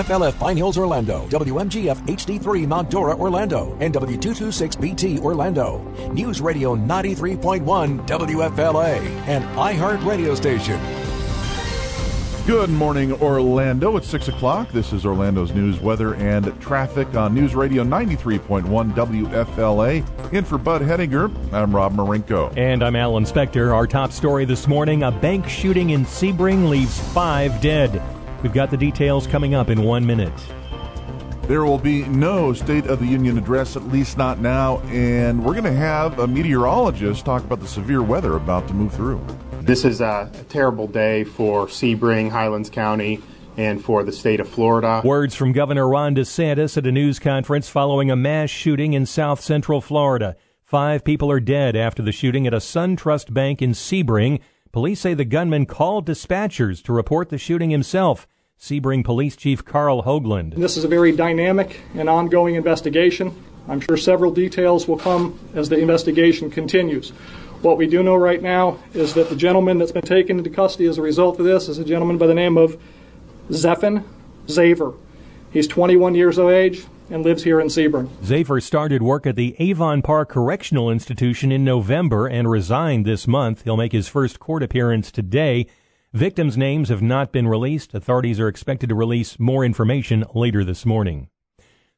WFLF Pine Hills, Orlando, WMGF HD3 Mount Dora, Orlando, and W226BT, Orlando. News Radio 93.1 WFLA, an iHeart radio station. Good morning, Orlando. It's 6 o'clock. This is Orlando's news, weather, and traffic on News Radio 93.1 WFLA. In for Bud Hedinger, I'm Rob Marinko. And I'm Alan Spector. Our top story this morning a bank shooting in Sebring leaves five dead. We've got the details coming up in one minute. There will be no State of the Union address, at least not now, and we're going to have a meteorologist talk about the severe weather about to move through. This is a, a terrible day for Sebring, Highlands County, and for the state of Florida. Words from Governor Ron DeSantis at a news conference following a mass shooting in south central Florida. Five people are dead after the shooting at a SunTrust bank in Sebring. Police say the gunman called dispatchers to report the shooting himself. Sebring Police Chief Karl Hoglund. This is a very dynamic and ongoing investigation. I'm sure several details will come as the investigation continues. What we do know right now is that the gentleman that's been taken into custody as a result of this is a gentleman by the name of Zephen Xaver. He's 21 years of age and lives here in Sebring. Xaver started work at the Avon Park Correctional Institution in November and resigned this month. He'll make his first court appearance today. Victims' names have not been released. Authorities are expected to release more information later this morning.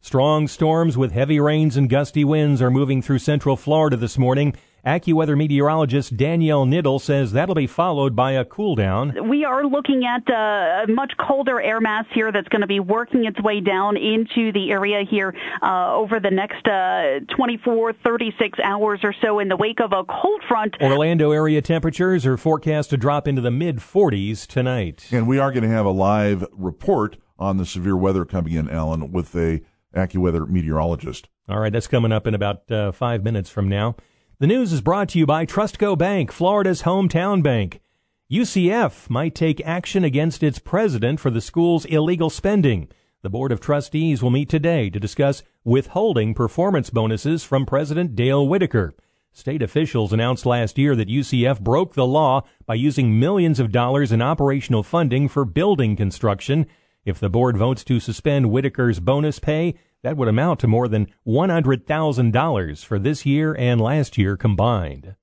Strong storms with heavy rains and gusty winds are moving through central Florida this morning. AccuWeather meteorologist Danielle Niddle says that'll be followed by a cool down. We are looking at uh, a much colder air mass here that's going to be working its way down into the area here uh, over the next uh, 24, 36 hours or so in the wake of a cold front. Orlando area temperatures are forecast to drop into the mid 40s tonight. And we are going to have a live report on the severe weather coming in, Alan, with a AccuWeather meteorologist. All right, that's coming up in about uh, five minutes from now. The news is brought to you by Trustco Bank, Florida's hometown bank. UCF might take action against its president for the school's illegal spending. The Board of Trustees will meet today to discuss withholding performance bonuses from President Dale Whitaker. State officials announced last year that UCF broke the law by using millions of dollars in operational funding for building construction. If the board votes to suspend Whitaker's bonus pay, that would amount to more than $100,000 for this year and last year combined.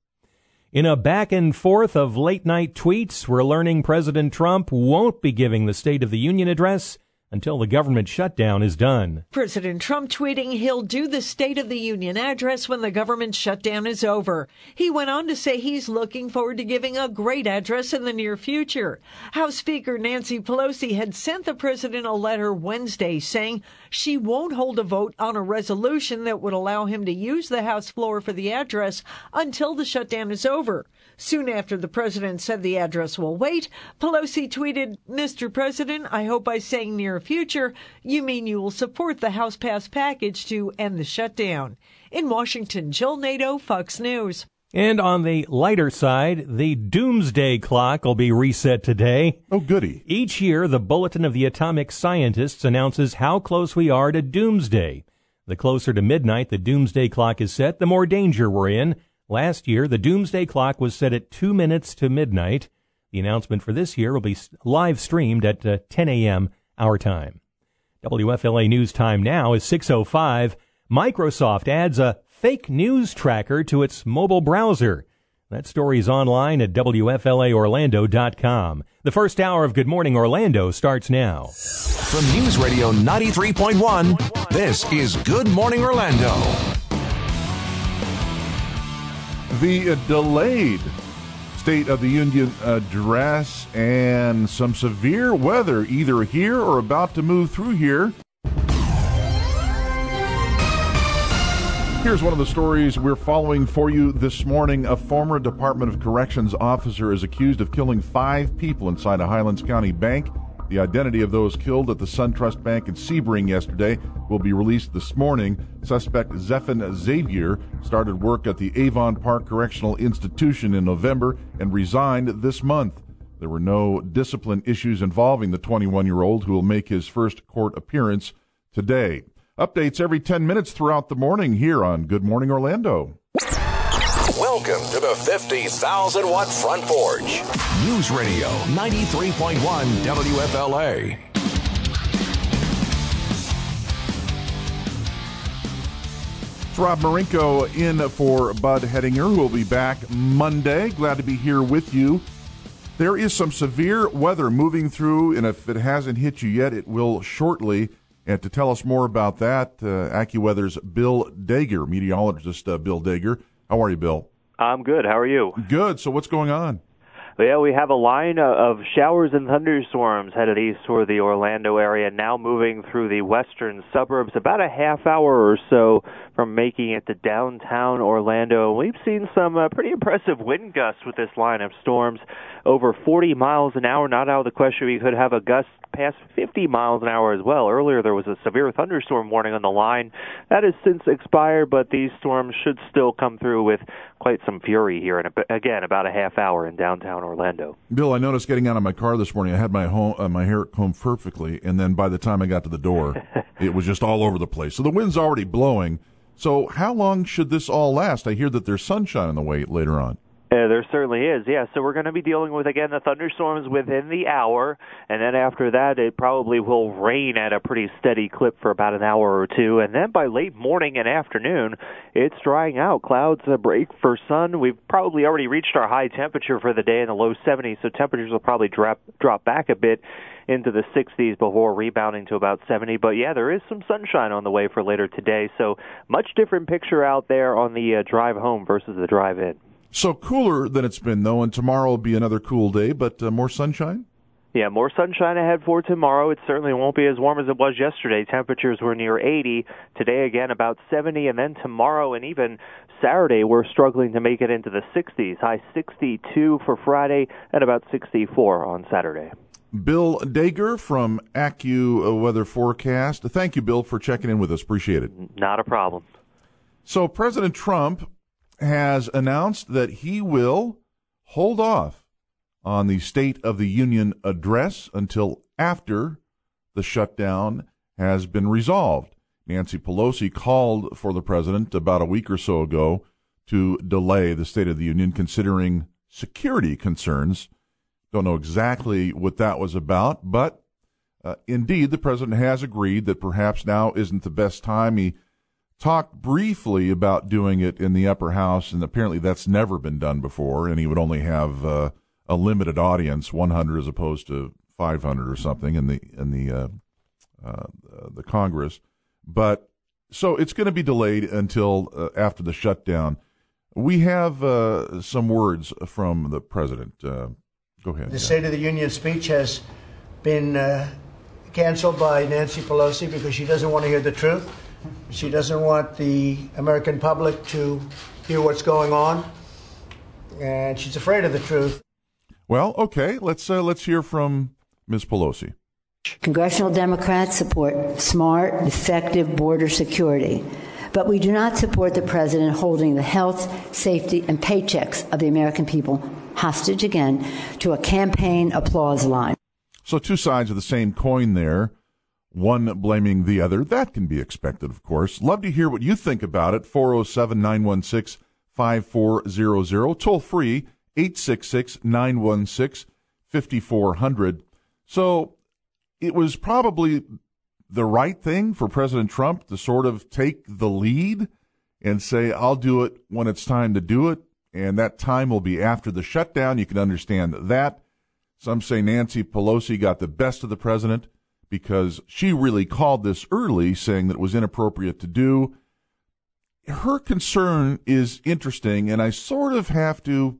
In a back and forth of late night tweets, we're learning President Trump won't be giving the State of the Union address until the government shutdown is done. President Trump tweeting he'll do the State of the Union address when the government shutdown is over. He went on to say he's looking forward to giving a great address in the near future. House Speaker Nancy Pelosi had sent the president a letter Wednesday saying she won't hold a vote on a resolution that would allow him to use the House floor for the address until the shutdown is over. Soon after the president said the address will wait, Pelosi tweeted, Mr. President, I hope by saying near future, you mean you will support the House passed package to end the shutdown. In Washington, Jill Nato, Fox News. And on the lighter side, the doomsday clock will be reset today. Oh, goody. Each year, the Bulletin of the Atomic Scientists announces how close we are to doomsday. The closer to midnight the doomsday clock is set, the more danger we're in. Last year, the doomsday clock was set at 2 minutes to midnight. The announcement for this year will be live streamed at uh, 10 a.m. our time. WFLA News Time now is 6:05. Microsoft adds a fake news tracker to its mobile browser. That story is online at WFLAOrlando.com. The first hour of Good Morning Orlando starts now. From News Radio 93.1, this is Good Morning Orlando. The delayed State of the Union address and some severe weather either here or about to move through here. Here's one of the stories we're following for you this morning. A former Department of Corrections officer is accused of killing five people inside a Highlands County bank. The identity of those killed at the SunTrust Bank in Sebring yesterday will be released this morning. Suspect Zephan Xavier started work at the Avon Park Correctional Institution in November and resigned this month. There were no discipline issues involving the 21 year old who will make his first court appearance today. Updates every 10 minutes throughout the morning here on Good Morning Orlando. Welcome to the 50,000 Watt Front Porch. News Radio 93.1 WFLA. It's Rob Marinko in for Bud Hedinger, who will be back Monday. Glad to be here with you. There is some severe weather moving through, and if it hasn't hit you yet, it will shortly. And to tell us more about that, uh, AccuWeather's Bill Deger, meteorologist uh, Bill Deger. How are you, Bill? I'm good. How are you? Good. So, what's going on? Yeah, we have a line of showers and thunderstorms headed east toward the Orlando area, now moving through the western suburbs, about a half hour or so from making it to downtown Orlando. We've seen some uh, pretty impressive wind gusts with this line of storms, over 40 miles an hour. Not out of the question we could have a gust past 50 miles an hour as well. Earlier, there was a severe thunderstorm warning on the line. That has since expired, but these storms should still come through with quite some fury here in, a, again, about a half hour in downtown Orlando. Bill, I noticed getting out of my car this morning, I had my home, uh, my hair combed perfectly, and then by the time I got to the door, it was just all over the place. So the wind's already blowing. So how long should this all last? I hear that there's sunshine on the way later on. Uh, there certainly is, yeah. So we're going to be dealing with again the thunderstorms within the hour, and then after that, it probably will rain at a pretty steady clip for about an hour or two, and then by late morning and afternoon, it's drying out. Clouds uh, break for sun. We've probably already reached our high temperature for the day in the low 70s, so temperatures will probably drop drop back a bit into the 60s before rebounding to about 70. But yeah, there is some sunshine on the way for later today, so much different picture out there on the uh, drive home versus the drive in. So cooler than it's been, though, and tomorrow will be another cool day, but uh, more sunshine? Yeah, more sunshine ahead for tomorrow. It certainly won't be as warm as it was yesterday. Temperatures were near 80. Today, again, about 70. And then tomorrow and even Saturday, we're struggling to make it into the 60s. High 62 for Friday and about 64 on Saturday. Bill Deger from Accu Weather Forecast. Thank you, Bill, for checking in with us. Appreciate it. Not a problem. So, President Trump has announced that he will hold off on the State of the Union address until after the shutdown has been resolved. Nancy Pelosi called for the president about a week or so ago to delay the State of the Union, considering security concerns. Don't know exactly what that was about, but uh, indeed, the president has agreed that perhaps now isn't the best time. He talked briefly about doing it in the upper house, and apparently that's never been done before, and he would only have uh, a limited audience, 100 as opposed to 500 or something in the in the uh, uh, the Congress. But so it's going to be delayed until uh, after the shutdown. We have uh, some words from the president. Uh, go ahead. The yeah. State of the Union speech has been canceled by Nancy Pelosi because she doesn't want to hear the truth. She doesn't want the American public to hear what's going on, and she's afraid of the truth. Well, okay, let's uh, let's hear from Ms. Pelosi. Congressional Democrats support smart, effective border security, but we do not support the president holding the health, safety, and paychecks of the American people hostage again to a campaign applause line. So, two sides of the same coin there one blaming the other. That can be expected, of course. Love to hear what you think about it. 407 916 5400. Toll free 866 916 5400. So it was probably the right thing for President Trump to sort of take the lead and say, I'll do it when it's time to do it. And that time will be after the shutdown. You can understand that. Some say Nancy Pelosi got the best of the president because she really called this early, saying that it was inappropriate to do. Her concern is interesting, and I sort of have to.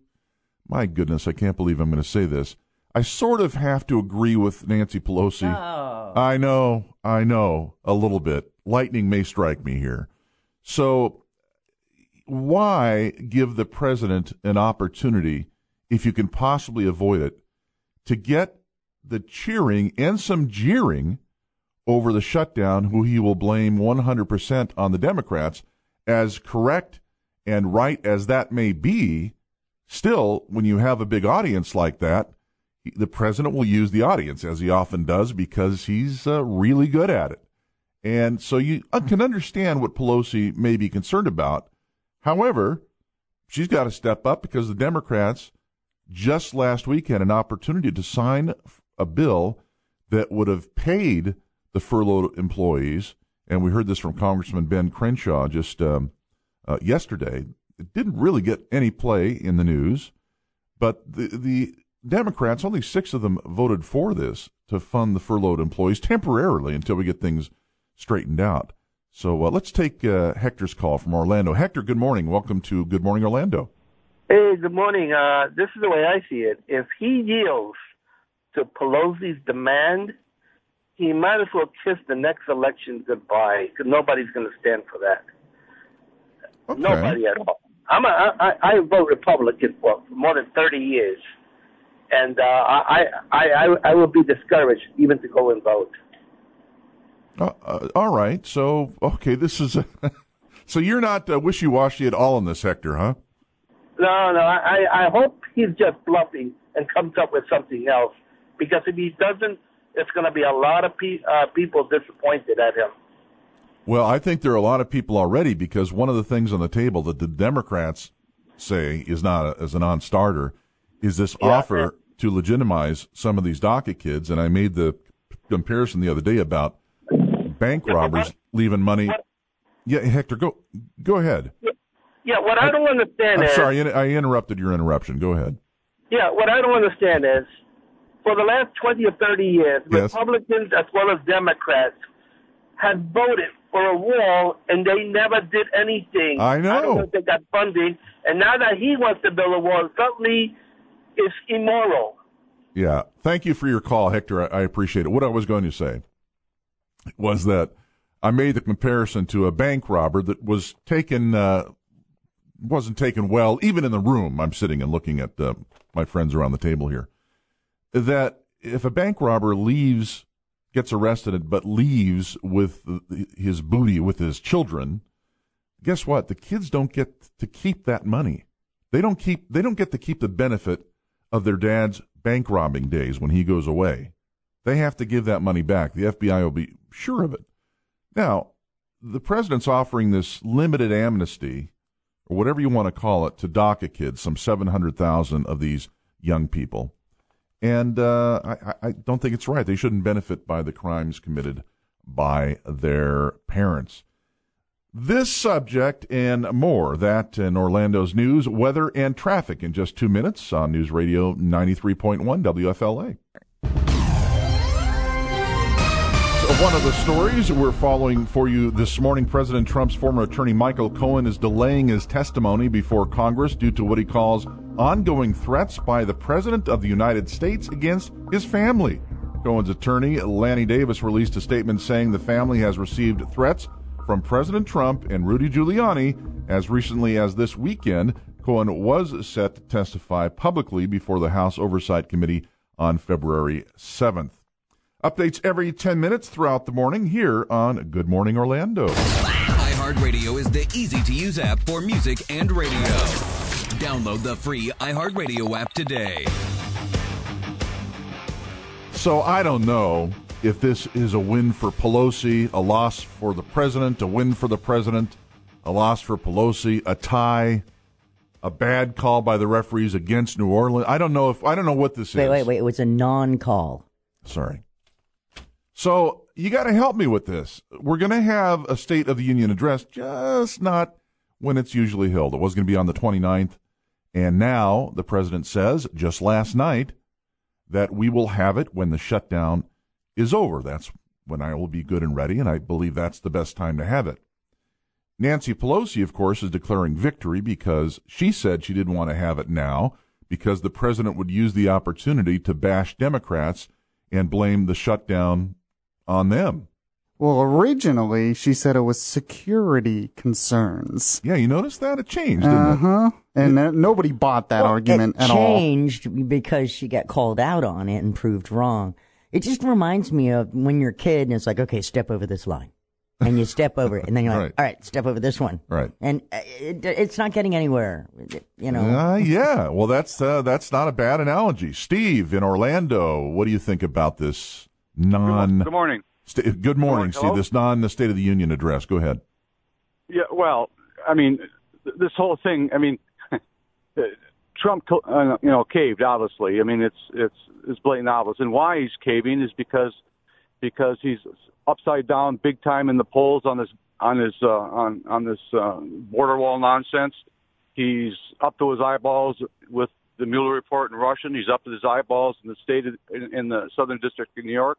My goodness, I can't believe I'm going to say this. I sort of have to agree with Nancy Pelosi. Oh. I know, I know, a little bit. Lightning may strike me here. So, why give the president an opportunity, if you can possibly avoid it, to get the cheering and some jeering over the shutdown, who he will blame 100% on the Democrats, as correct and right as that may be, still, when you have a big audience like that, the president will use the audience, as he often does, because he's uh, really good at it. And so you can understand what Pelosi may be concerned about. However, she's got to step up because the Democrats just last week had an opportunity to sign a bill that would have paid the furloughed employees, and we heard this from Congressman Ben Crenshaw just um, uh, yesterday. It didn't really get any play in the news, but the the Democrats, only six of them voted for this to fund the furloughed employees temporarily until we get things straightened out. So uh, let's take uh, Hector's call from Orlando. Hector, good morning. Welcome to Good Morning Orlando. Hey, good morning. Uh, this is the way I see it. If he yields to Pelosi's demand, he might as well kiss the next election goodbye because nobody's going to stand for that. Okay. Nobody at all. I'm a, I, I vote Republican for, more than 30 years, and uh, I, I, I, I will be discouraged even to go and vote. Uh, uh, all right. So, okay, this is. A, so you're not uh, wishy washy at all in this, Hector, huh? No, no. I, I hope he's just bluffing and comes up with something else. Because if he doesn't, it's going to be a lot of pe- uh, people disappointed at him. Well, I think there are a lot of people already because one of the things on the table that the Democrats say is not a, is a non-starter is this Yeah, offer to legitimize some of these DACA kids. And I made the comparison the other day about bank robbers leaving money. Yeah, Hector, go go ahead. Yeah, what I, don't understand I'm is. sorry, I interrupted your interruption. Go ahead. Yeah, what I don't understand is, for the last 20 or 30 years, Yes. Republicans as well as Democrats had voted for a wall and they never did anything. I know. I don't know if they got funding. And now that he wants to build a wall, suddenly it's immoral. Yeah. Thank you for your call, Hector. I, I appreciate it. What I was going to say was that I made the comparison to a bank robber that was taken, uh, wasn't taken well, even in the room I'm sitting and looking at uh, my friends around the table here. That if a bank robber leaves, gets arrested, but leaves with his booty, with his children, guess what? The kids don't get to keep that money. They don't keep. They don't get to keep the benefit of their dad's bank robbing days when he goes away. They have to give that money back. The FBI will be sure of it. Now, the president's offering this limited amnesty, or whatever you want to call it, to DACA kids, some 700,000 of these young people. And uh, I, I- don't think it's right. They shouldn't benefit by the crimes committed by their parents. This subject and more, that in Orlando's news, weather, and traffic in just two minutes on News Radio 93.1 WFLA. One of the stories we're following for you this morning President Trump's former attorney Michael Cohen is delaying his testimony before Congress due to what he calls ongoing threats by the President of the United States against his family. Cohen's attorney, Lanny Davis, released a statement saying the family has received threats from President Trump and Rudy Giuliani as recently as this weekend. Cohen was set to testify publicly before the House Oversight Committee on February 7th. Updates every 10 minutes throughout the morning here on Good Morning Orlando. iHeartRadio is the easy to use app for music and radio. Download the free iHeartRadio app today. So I don't know if this is a win for Pelosi, a loss for the president, a win for the president, a loss for Pelosi, a tie, a bad call by the referees against New Orleans. I don't know if I don't know what this Wait, is. wait, wait. Wait. It was a non-call. Sorry. So you got to help me with this. We're going to have a State of the Union address, just not when it's usually held. It was going to be on the 29th. And now the president says, just last night, that we will have it when the shutdown is over. That's when I will be good and ready, and I believe that's the best time to have it. Nancy Pelosi, of course, is declaring victory because she said she didn't want to have it now because the president would use the opportunity to bash Democrats and blame the shutdown on them. Well, originally she said it was security concerns. Yeah, you noticed that? It changed, didn't Uh it? huh. And uh, nobody bought that Well, argument at all. changed because she got called out on it and proved wrong. It just reminds me of when you're a kid and it's like, okay, step over this line. And you step over it, and then you're like, Right. all right, step over this one. Right. And uh, it, it's not getting anywhere, you know. Uh, yeah. Well, that's uh, that's not a bad analogy. Steve in Orlando, what do you think about this non? Good morning. Sta- good morning, Hello? Steve. This non the State of the Union address. Go ahead. Yeah, well, I mean, th- this whole thing. I mean, Trump, co- uh, you know, caved. Obviously, I mean, it's it's it's blatant obvious, and why he's caving is because because he's upside down, big time in the polls on this on his uh, on on this uh, border wall nonsense. He's up to his eyeballs with the Mueller report in Russian. He's up to his eyeballs in the state of, in, in the Southern District of New York.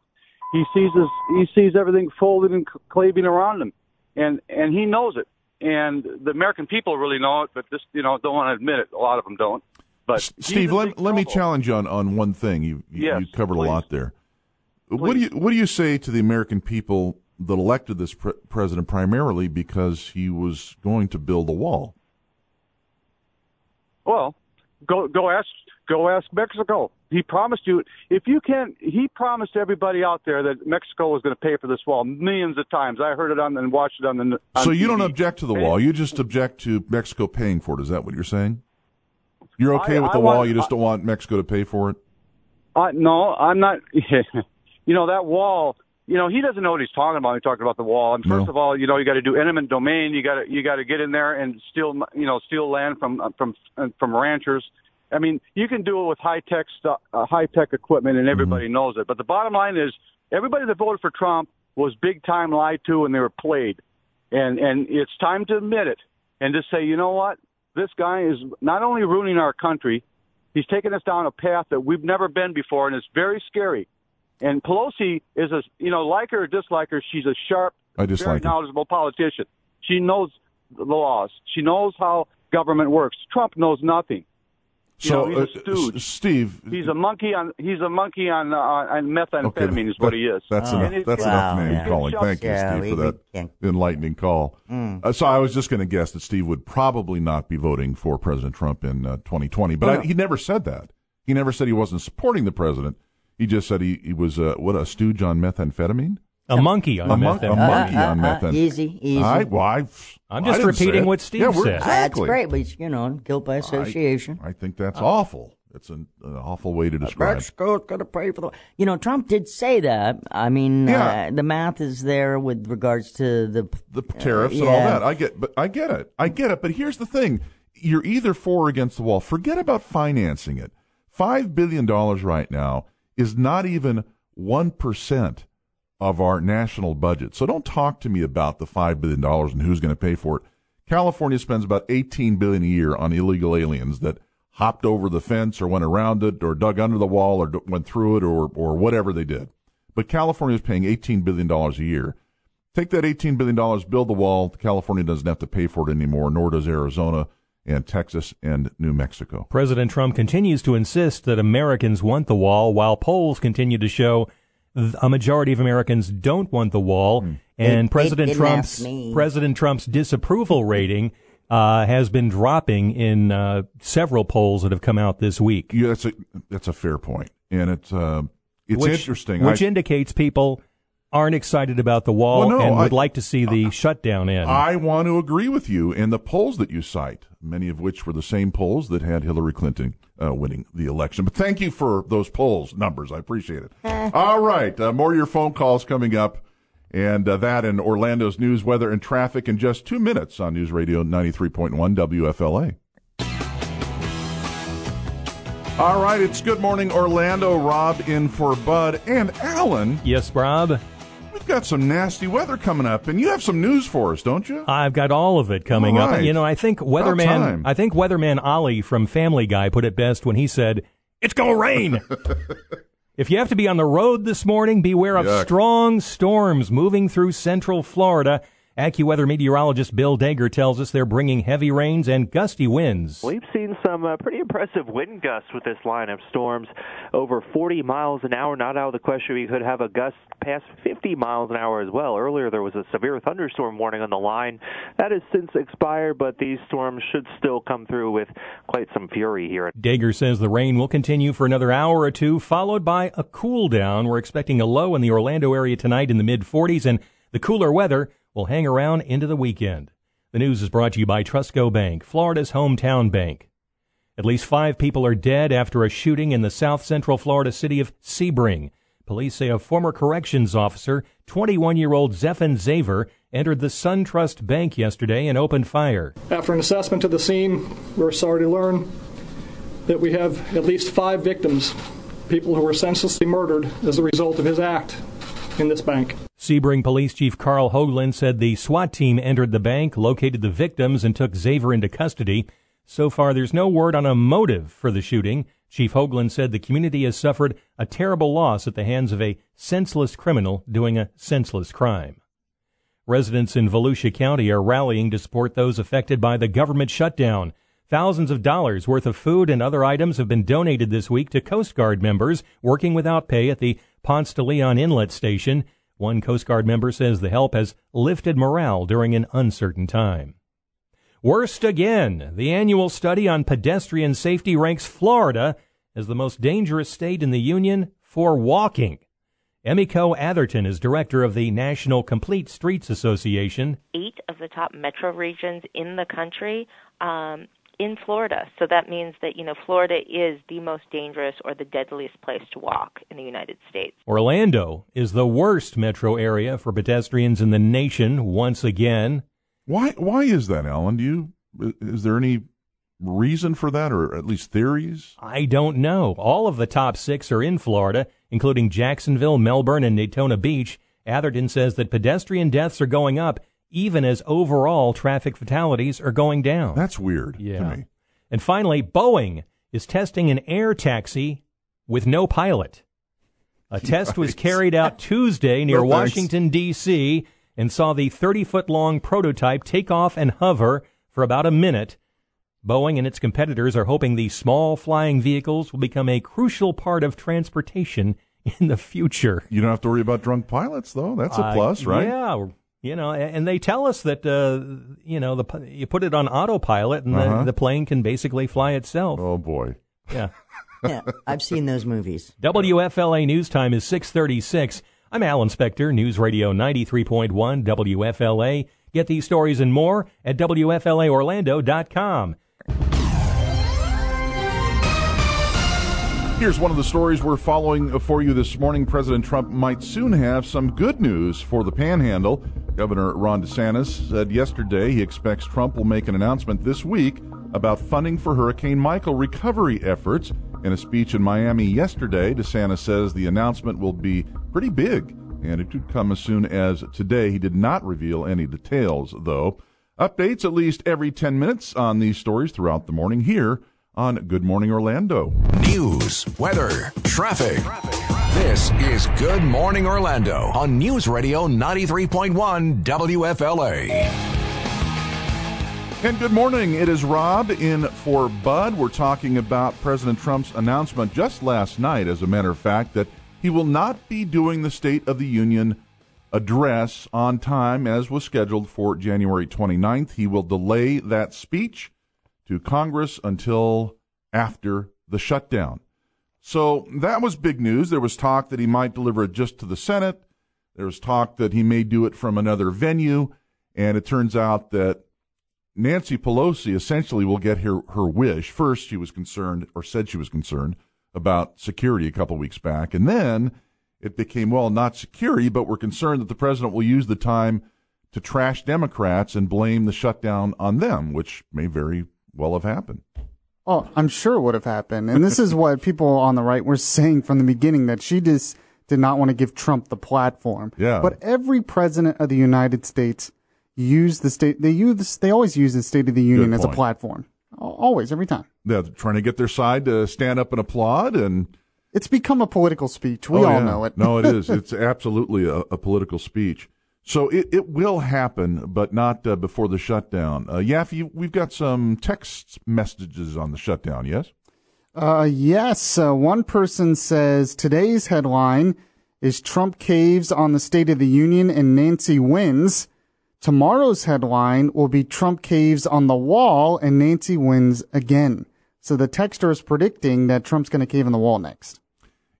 He sees his, he sees everything folded and claving around him, and and he knows it. And the American people really know it, but this you know don't want to admit it. A lot of them don't. But Steve, let, let me challenge you on, on one thing. You you, Yes, you covered please. a lot there. What do you what do you say to the American people that elected this pre- president primarily because he was going to build a wall? Well, go go ask go ask Mexico. He promised you if you can. He promised everybody out there that Mexico was going to pay for this wall millions of times. I heard it on and watched it on the. On so you don't object to the wall. You just object to Mexico paying for it. Is that what you're saying? You're okay I- with I the wall. want- you just don't want Mexico to pay for it. Uh, no, I'm not. you know that wall. You know he doesn't know what he's talking about. He talking about the wall. And first No. of all, you know you got to do eminent domain. You got to you got to get in there and steal you know steal land from from from ranchers. I mean, you can do it with high tech uh, high tech equipment, and everybody knows it. But the bottom line is, everybody that voted for Trump was big time lied to, and they were played. And and it's time to admit it and just say, you know what, this guy is not only ruining our country, he's taking us down a path that we've never been before, and it's very scary. And Pelosi is a, you know, like her or dislike her, she's a sharp, I very her. knowledgeable politician. She knows the laws. She knows how government works. Trump knows nothing. You So, know, he's a uh, stooge. S- Steve, He's a monkey on. He's a monkey on uh, on methamphetamine. is what he is. That's And enough. That's it- enough name gets calling. shoved- Thank you, Steve, for we that can't- enlightening call. Mm. Uh, so I was just going to guess that Steve would probably not be voting for President Trump in uh, 2020, but I, he never said that. He never said he wasn't supporting the president. He just said he, he was uh, what a stooge on methamphetamine. A monkey on a, mon- a monkey Uh, uh, on uh, methamphetamine. easy, easy. I, well, I, I'm I just didn't say repeating it. what Steve yeah, we're, said. Exactly. That's great, but you know, guilt by association. I, I think that's awful. It's an, an awful way to describe. It. Mexico's going to pay for the. You know, Trump did say that. I mean, Yeah. uh, the math is there with regards to the the tariffs uh, and all yeah. that. I get, but I get it. I get it. But here's the thing: you're either for or against the wall. Forget about financing it. Five billion dollars right now is not even one percent of our national budget. So don't talk to me about the five billion dollars and who's going to pay for it. California spends about eighteen billion a year on illegal aliens that hopped over the fence or went around it or dug under the wall or went through it or or whatever they did. But California is paying eighteen billion dollars a year. Take that $18 billion, build the wall. California doesn't have to pay for it anymore, nor does Arizona and Texas and New Mexico. President Trump continues to insist that Americans want the wall, while polls continue to show a majority of Americans don't want the wall. And They- they President didn't Trump's. President Trump's disapproval rating uh, has been dropping in uh, several polls that have come out this week. Yeah, that's a that's a fair point, and it's uh, it's which, interesting. Which I, indicates people aren't excited about the wall Well, no, and would I- like to see the shutdown end. I want to agree with you in the polls that you cite, many of which were the same polls that had Hillary Clinton uh, winning the election. But thank you for those polls numbers. I appreciate it. All right, uh, more of your phone calls coming up, and uh, that and Orlando's news, weather, and traffic in just two minutes on News Radio 93.1 WFLA. All right, it's Good Morning Orlando. Rob in for Bud and Alan. yes, Rob. We've got some nasty weather coming up, and you have some news for us, don't you? I've got all of it coming All up. You know, I think weatherman. I think weatherman Ollie from Family Guy put it best when he said, "It's going to rain." if you have to be on the road this morning, beware of Yuck. strong storms moving through central Florida. AccuWeather meteorologist Bill Deger tells us they're bringing heavy rains and gusty winds. We've seen some uh, pretty impressive wind gusts with this line of storms, over 40 miles an hour. Not out of the question we could have a gust past 50 miles an hour as well. Earlier there was a severe thunderstorm warning on the line. That has since expired, but these storms should still come through with quite some fury here. Deger says the rain will continue for another hour or two, followed by a cool down. We're expecting a low in the Orlando area tonight in the mid 40s, and the cooler weather will hang around into the weekend. The news is brought to you by Trustco Bank, Florida's hometown bank. At least five people are dead after a shooting in the south central Florida city of Sebring. Police say a former corrections officer, 21 year old Zephen Xaver, entered the SunTrust Bank yesterday and opened fire. After an assessment of the scene, we're sorry to learn that we have at least five victims, people who were senselessly murdered as a result of his act in this bank. Sebring Police Chief Karl Hoglund said the SWAT team entered the bank, located the victims, and took Xavier into custody. So far, there's no word on a motive for the shooting. Chief Hoglund said the community has suffered a terrible loss at the hands of a senseless criminal doing a senseless crime. Residents in Volusia County are rallying to support those affected by the government shutdown. Thousands of dollars worth of food and other items have been donated this week to Coast Guard members working without pay at the Ponce de Leon Inlet Station. One Coast Guard member says the help has lifted morale during an uncertain time. Worst again. The annual study on pedestrian safety ranks Florida as the most dangerous state in the Union for walking. Emiko Atherton is director of the National Complete Streets Association. Eight of the top metro regions in the country um, in Florida. So that means that, you know, Florida is the most dangerous or the deadliest place to walk in the United States. Orlando is the worst metro area for pedestrians in the nation once again. Why why is that, Alan? Do you is there any reason for that or at least theories? I don't know. All of the top 6 are in Florida, including Jacksonville, Melbourne, and Daytona Beach. Atherton says that pedestrian deaths are going up even as overall traffic fatalities are going down. That's weird yeah. And finally, Boeing is testing an air taxi with no pilot. A test was carried out Tuesday near No. Washington, D.C., and saw the 30 foot long prototype take off and hover for about a minute. Boeing and its competitors are hoping these small flying vehicles will become a crucial part of transportation in the future. You don't have to worry about drunk pilots, though. That's a Uh, plus, right? Yeah, you know, and they tell us that uh, you know the you put it on autopilot and Uh-huh. the, the plane can basically fly itself. Oh boy. Yeah. yeah, I've seen those movies. WFLA News Time is 636. I'm Alan Spector, News Radio 93.1 WFLA. Get these stories and more at WFLAOrlando.com. Here's one of the stories we're following for you this morning. President Trump might soon have some good news for the panhandle. Governor Ron DeSantis said yesterday he expects Trump will make an announcement this week about funding for Hurricane Michael recovery efforts. In a speech in Miami yesterday, DeSantis says the announcement will be pretty big, and it could come as soon as today. He did not reveal any details, though. Updates at least every 10 minutes on these stories throughout the morning here on Good Morning Orlando. News, weather, traffic. This is Good Morning Orlando on News Radio 93.1 WFLA. And good morning. It is Rob in for Bud. We're talking about President Trump's announcement just last night, as a matter of fact, that he will not be doing the State of the Union address on time as was scheduled for January 29th. He will delay that speech to Congress until after the shutdown. So that was big news. There was talk that he might deliver it just to the Senate. There was talk that he may do it from another venue. And it turns out that Nancy Pelosi essentially will get her, her wish. First, she was concerned, or said she was concerned, about security a couple weeks back. And then it became, well, not security, but we're concerned that the president will use the time to trash Democrats and blame the shutdown on them, which may very well have happened. Oh, I'm sure it would have happened. And this is what people on the right were saying from the beginning that she just did not want to give Trump the platform. Yeah. But every president of the United States used the state, they use, they always use the State of the Union as a platform. Always, every time. They're trying to get their side to stand up and applaud and It's become a political speech. We Oh, all yeah. know it. no, it is. It's absolutely a, a political speech. So it, it will happen, but not uh, before the shutdown. Uh, Yaffe, we've got some text messages on the shutdown, yes? Uh, yes. Uh, one person says today's headline is Trump caves on the State of the Union and Nancy wins. Tomorrow's headline will be Trump caves on the wall and Nancy wins again. So the texter is predicting that Trump's going to cave in the wall next.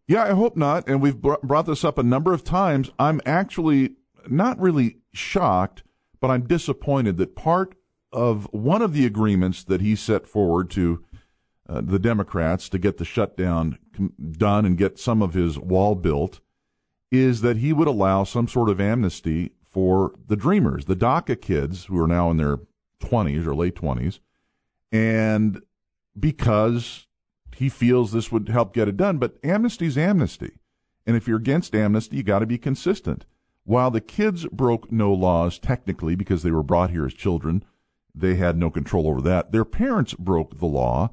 Yeah, I hope not. And we've br- brought this up a number of times. I'm actually not really shocked, but I'm disappointed that part of one of the agreements that he set forward to uh, the Democrats to get the shutdown done and get some of his wall built is that he would allow some sort of amnesty for the Dreamers, the DACA kids who are now in their 20s or late 20s. And because he feels this would help get it done, but amnesty's amnesty. And if you're against amnesty, you got to be consistent. While the kids broke no laws technically because they were brought here as children, they had no control over that. Their parents broke the law.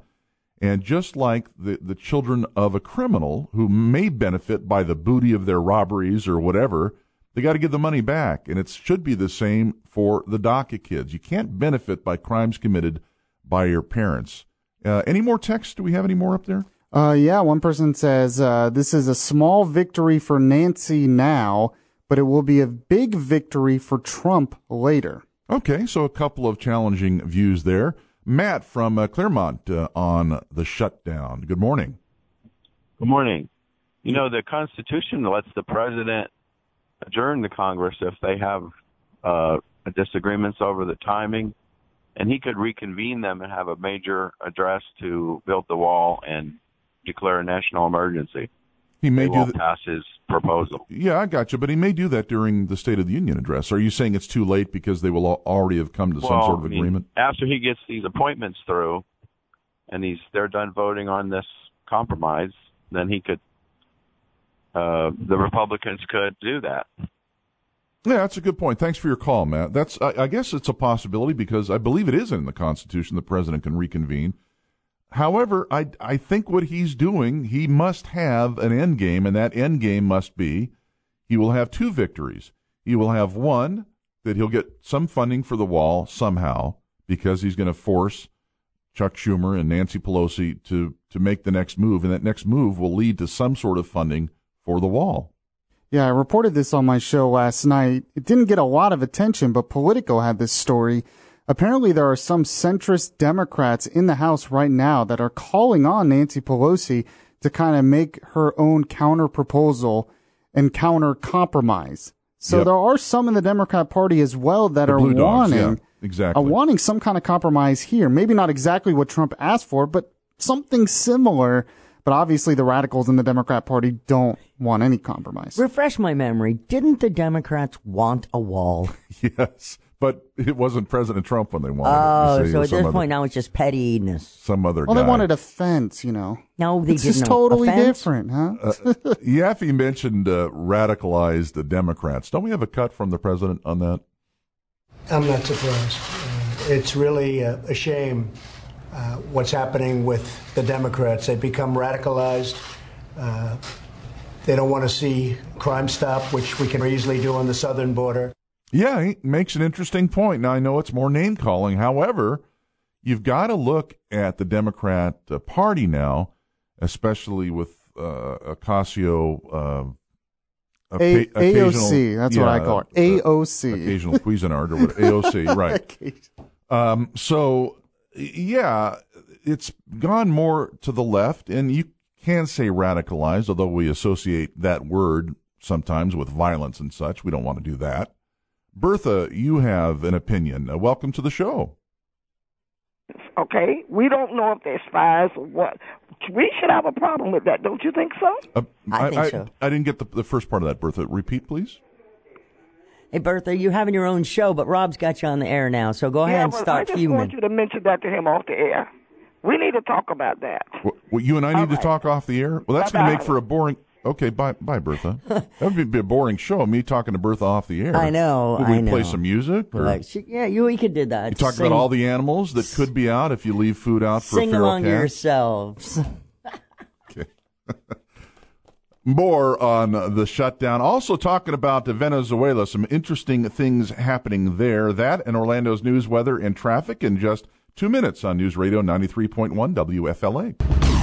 And just like the, the children of a criminal who may benefit by the booty of their robberies or whatever, they got to give the money back. And it should be the same for the DACA kids. You can't benefit by crimes committed by your parents. Uh, any more text? Do we have any more up there? Uh, yeah, one person says uh, this is a small victory for Nancy now, but it will be a big victory for Trump later. Okay, so a couple of challenging views there. Matt from uh, Clermont uh, on the shutdown. Good morning. Good morning. You know, the Constitution lets the president adjourn the Congress if they have uh, disagreements over the timing, and he could reconvene them and have a major address to build the wall and declare a national emergency. He may do that. pass his proposal. Yeah, I got you, but he may do that during the State of the Union address. Are you saying it's too late because they will al- already have come to some sort of I mean, agreement? after he gets these appointments through, and he's they're done voting on this compromise, then he could. Uh, the Republicans could do that. Yeah, that's a good point. Thanks for your call, Matt. That's I, I guess it's a possibility because I believe it is in the Constitution the president can reconvene. However, I I think what he's doing, he must have an end game, and that end game must be he will have two victories. He will have one that he'll get some funding for the wall somehow because he's going to force Chuck Schumer and Nancy Pelosi to to make the next move, and that next move will lead to some sort of funding for the wall. Yeah, I reported this on my show last night. It didn't get a lot of attention, but Politico had this story. Apparently, there are some centrist Democrats in the House right now that are calling on Nancy Pelosi to kind of make her own counter proposal and counter compromise. So Yep. there are some in the Democrat Party as well that The are Blue Dogs, wanting, yeah, exactly. are wanting some kind of compromise here. Maybe not exactly what Trump asked for, but something similar. But obviously, the radicals in the Democrat Party don't want any compromise. Refresh my memory. Didn't the Democrats want a wall? Yes, but it wasn't President Trump when they wanted Oh, it. You see, so at this other- point now it's just pettiness. some other Well, guy. they wanted a fence, you know. No, they it's didn't. totally A different, huh? Uh, Yaffe mentioned uh, radicalized Democrats. Don't we have a cut from the president on that? I'm not surprised. Uh, it's really a, a shame uh, what's happening with the Democrats. They've become radicalized. Uh, they don't want to see crime stop, which we can easily do on the southern border. Yeah, he makes an interesting point. Now I know it's more name calling. However, you've got to look at the Democrat uh, Party now, especially with uh, Ocasio. Uh, A- AOC, that's what I call it. AOC. Occasional Cuisinart or what, AOC, right. Um, so, yeah, it's gone more to the left, and you can say radicalized, although we associate that word sometimes with violence and such. We don't want to do that. Bertha, you have an opinion. Uh, welcome to the show. Okay, we don't know if they're spies or what. We should have a problem with that, don't you think so? Uh, I think I, so. I didn't get the, the first part of that, Bertha. Repeat, please. Hey, Bertha, you're having your own show, but Rob's got you on the air now, so go ahead yeah, and but I just fuming. want you to mention that to him off the air. We need to talk about that. What, what, you and I need to talk off the air? Well, that's going to make for a boring. Okay, bye, bye, Bertha. that would be a boring show. Me talking to Bertha off the air. I know, Would I we play some music? Or Like, she- yeah, you we could do that. you talk Sing- about all the animals that could be out if you leave food out for Sing a feral among cat. yourselves. More on the shutdown. Also talking about Venezuela, some interesting things happening there. That and Orlando's news, weather, and traffic in just two minutes on News Radio 93.1 WFLA.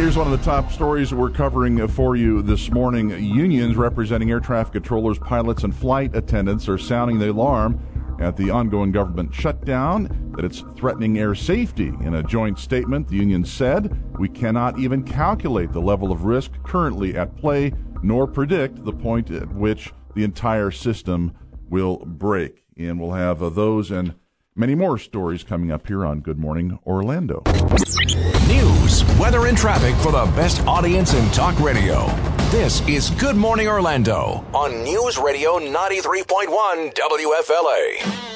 Here's one of the top stories we're covering for you this morning. Unions representing air traffic controllers, pilots, and flight attendants are sounding the alarm at the ongoing government shutdown that it's threatening air safety. In a joint statement, the union said, We cannot even calculate the level of risk currently at play, nor predict the point at which the entire system will break. And we'll have uh, those and many more stories coming up here on Good Morning Orlando. News, weather, and traffic for the best audience in talk radio. This is Good Morning Orlando on News Radio 93.1 WFLA.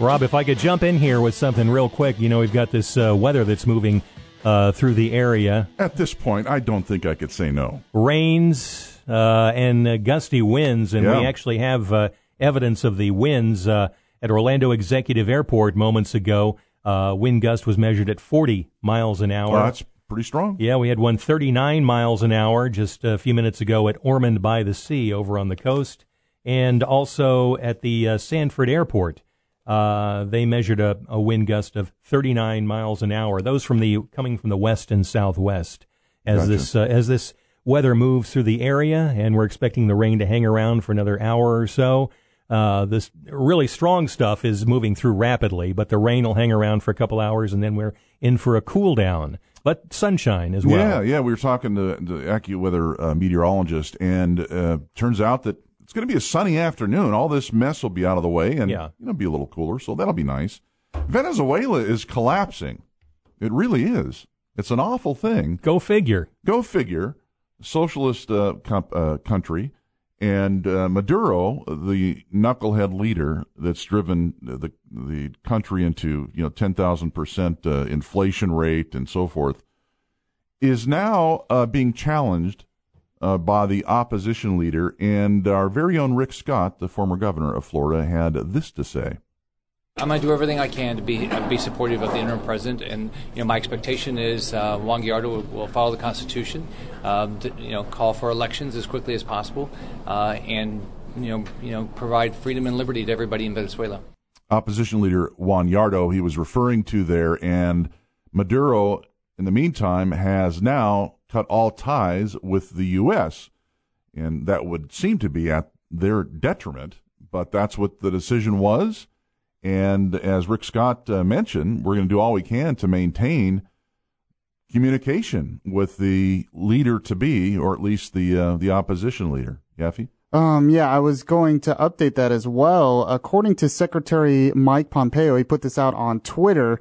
Rob, if I could jump in here with something real quick, you know, we've got this uh, weather that's moving uh, through the area. At this point, I don't think I could say no. Rains uh, and uh, gusty winds, and Yeah. we actually have uh, evidence of the winds uh, at Orlando Executive Airport moments ago. Uh, wind gust was measured at 40 miles an hour. Well, that's pretty strong. Yeah, we had one 39 miles an hour just a few minutes ago at Ormond by the Sea over on the coast, and also at the uh, Sanford Airport. Uh, they measured a, a wind gust of 39 miles an hour. Those from the coming from the west and southwest. As Gotcha. this uh, as this weather moves through the area, and we're expecting the rain to hang around for another hour or so. Uh, this really strong stuff is moving through rapidly, but the rain will hang around for a couple hours, and then we're in for a cool down. But sunshine as well. Yeah, yeah. We were talking to the AccuWeather uh, meteorologist, and uh, turns out that it's going to be a sunny afternoon. All this mess will be out of the way, and Yeah. you know, be a little cooler, so that'll be nice. Venezuela is collapsing. It really is. It's an awful thing. Go figure. Go figure. Socialist uh, comp, uh, country, and uh, Maduro, the knucklehead leader that's driven the the country into you know ten thousand percent uh, inflation rate and so forth, is now uh, being challenged uh, by the opposition leader. And our very own Rick Scott, the former governor of Florida, had this to say. I'm going to do everything I can to be uh, be supportive of the interim president, and you know my expectation is uh, Juan Guaido will, will follow the Constitution, um, to, you know, call for elections as quickly as possible, uh, and you know, you know, provide freedom and liberty to everybody in Venezuela. opposition leader Juan Yardo he was referring to there, and Maduro, in the meantime, has now cut all ties with the U.S., and that would seem to be at their detriment, but that's what the decision was. And as Rick Scott uh, mentioned, we're going to do all we can to maintain communication with the leader to be, or at least the uh, the opposition leader. Yaffe? Um, yeah, I was going to update that as well. According to Secretary Mike Pompeo, he put this out on Twitter.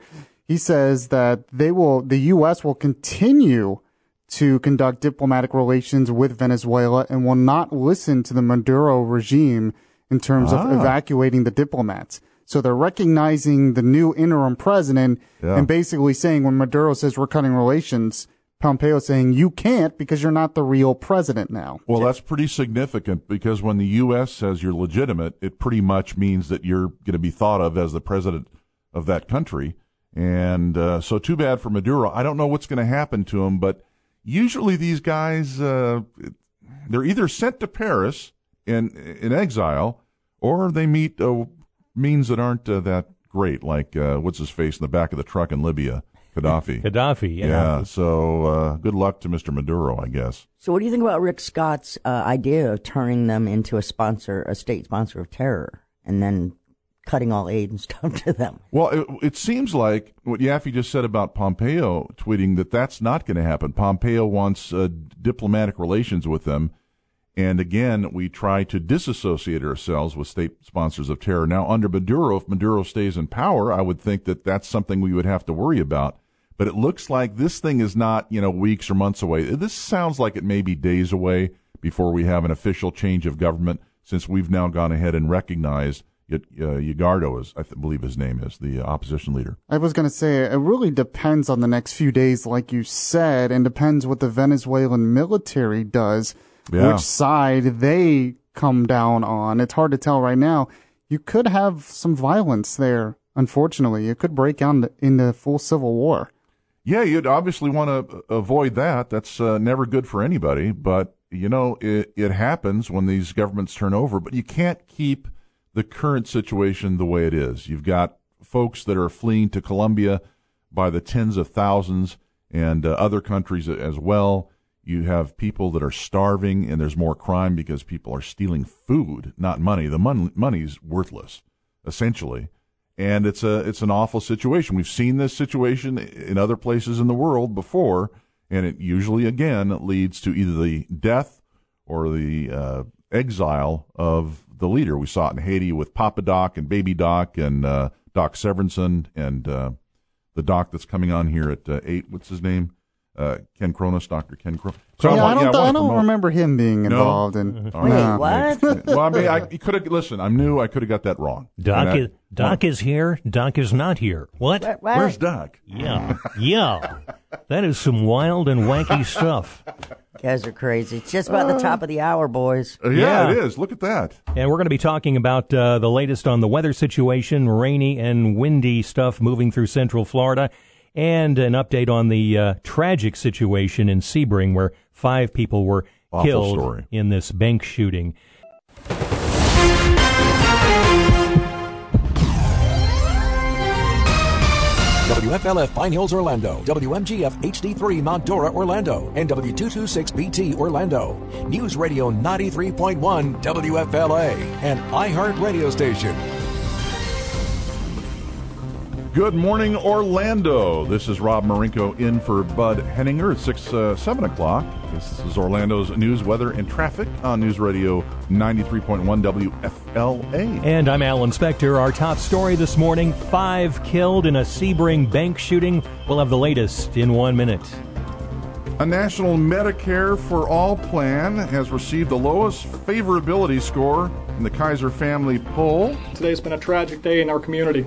He says that they will, the U.S. will continue to conduct diplomatic relations with Venezuela and will not listen to the Maduro regime in terms of Ah. evacuating the diplomats. So they're recognizing the new interim president Yeah. and basically saying when Maduro says we're cutting relations, Pompeo saying you can't because you're not the real president now. Well, that's pretty significant because when the U.S. says you're legitimate, it pretty much means that you're going to be thought of as the president of that country. And uh, so, too bad for Maduro. I don't know what's going to happen to him, but usually these guys, uh, they're either sent to Paris in in exile, or they meet uh, means that aren't uh, that great, like uh, what's his face in the back of the truck in Libya, Gaddafi. Gaddafi, yeah. Yeah. So, uh, good luck to Mr. Maduro, I guess. So, what do you think about Rick Scott's uh, idea of turning them into a sponsor, a state sponsor of terror, and then cutting all aid and stuff to them? Well, it, it seems like what Yaffe just said about Pompeo tweeting that that's not going to happen. Pompeo wants uh, diplomatic relations with them. And again, we try to disassociate ourselves with state sponsors of terror. Now, under Maduro, if Maduro stays in power, I would think that that's something we would have to worry about. But it looks like this thing is not, you know, weeks or months away. This sounds like it may be days away before we have an official change of government, since we've now gone ahead and recognized uh, Yagardo, is I th- believe his name is the opposition leader. I was going to say it really depends on the next few days, like you said, and depends what the Venezuelan military does, Yeah. which side they come down on. It's hard to tell right now. You could have some violence there. Unfortunately, it could break out into full civil war. Yeah, you'd obviously want to avoid that. That's uh, never good for anybody. But you know, it, it happens when these governments turn over. But you can't keep the current situation the way it is. You've got folks that are fleeing to Colombia by the tens of thousands, and uh, other countries as well. You have people that are starving, and there's more crime because people are stealing food, not money. The mon- money's worthless, essentially and it's a it's an awful situation. We've seen this situation in other places in the world before, and it usually again leads to either the death or the uh, exile of the leader. We saw it in Haiti with Papa Doc and Baby Doc and uh, Doc Severinsen and uh, the doc that's coming on here at uh, eight. What's his name? Uh, Ken Kronos, Doctor Ken Kronos. yeah, I don't, wanna I don't remember him being No? involved in. All right. well, I mean, I could have listen. I knew I could have got that wrong. Doc I- is Doc is here. Doc is not here. What? Where's Doc? Yeah, yeah. That is some wild and wacky stuff. Guys are crazy. It's just about the top of the hour, boys. Uh, yeah, it is. Look at that. And we're going to be talking about uh, the latest on the weather situation, rainy and windy stuff moving through central Florida, and an update on the uh, tragic situation in Sebring where five people were Awful killed story. in this bank shooting. WFLF Pine Hills, Orlando. WMGF HD3 Mount Dora, Orlando. And W226BT, Orlando. News Radio 93.1 WFLA. An iHeart radio station. Good morning, Orlando. This is Rob Marinko in for Bud Henninger at 6, uh, 7 o'clock. This is Orlando's news, weather, and traffic on News Radio 93.1 WFLA. And I'm Alan Spector. Our top story this morning five killed in a Sebring bank shooting. We'll have the latest in one minute. A national Medicare for All plan has received the lowest favorability score in the Kaiser family poll. Today's been a tragic day in our community.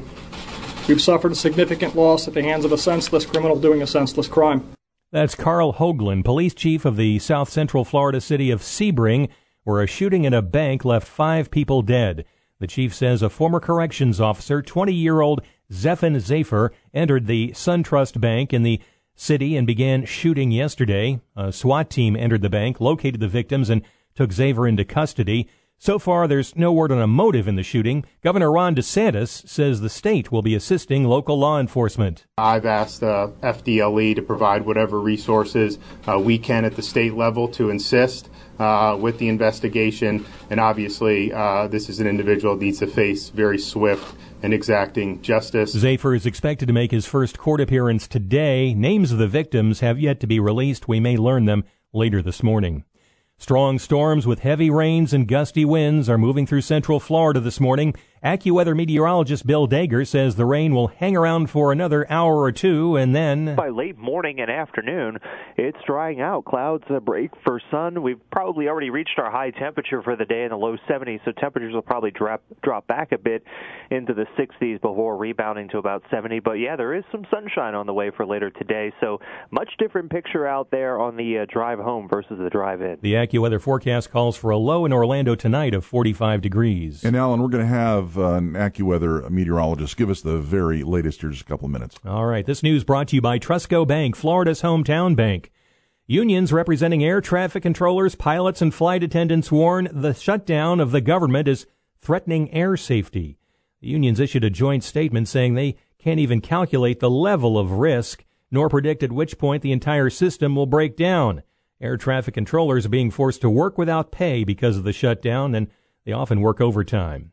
We've suffered a significant loss at the hands of a senseless criminal doing a senseless crime. That's Karl Hoglund, police chief of the South Central Florida city of Sebring, where a shooting in a bank left five people dead. The chief says a former corrections officer, 20 year old Zephen Xaver, entered the SunTrust Bank in the city and began shooting yesterday. A SWAT team entered the bank, located the victims, and took Xaver into custody. So far, there's no word on a motive in the shooting. Governor Ron DeSantis says the state will be assisting local law enforcement. I've asked uh, FDLE to provide whatever resources uh, we can at the state level to insist uh, with the investigation. And obviously, uh, this is an individual that needs to face very swift and exacting justice. Xaver is expected to make his first court appearance today. Names of the victims have yet to be released. We may learn them later this morning. Strong storms with heavy rains and gusty winds are moving through central Florida this morning. AccuWeather meteorologist Bill Deger says the rain will hang around for another hour or two and then by late morning and afternoon, it's drying out. Clouds break for sun. We've probably already reached our high temperature for the day in the low 70s, so temperatures will probably drop drop back a bit into the 60s before rebounding to about 70. But yeah, there is some sunshine on the way for later today, so much different picture out there on the uh, drive home versus the drive in. the AccuWeather forecast calls for a low in Orlando tonight of 45 degrees. And Alan, we're going to have uh, an AccuWeather meteorologist give us the very latest here just a couple of minutes. All right, this news brought to you by Trustco Bank, Florida's hometown bank. Unions representing air traffic controllers, pilots, and flight attendants warn the shutdown of the government is threatening air safety. The unions issued a joint statement saying they can't even calculate the level of risk nor predict at which point the entire system will break down. Air traffic controllers are being forced to work without pay because of the shutdown, and they often work overtime.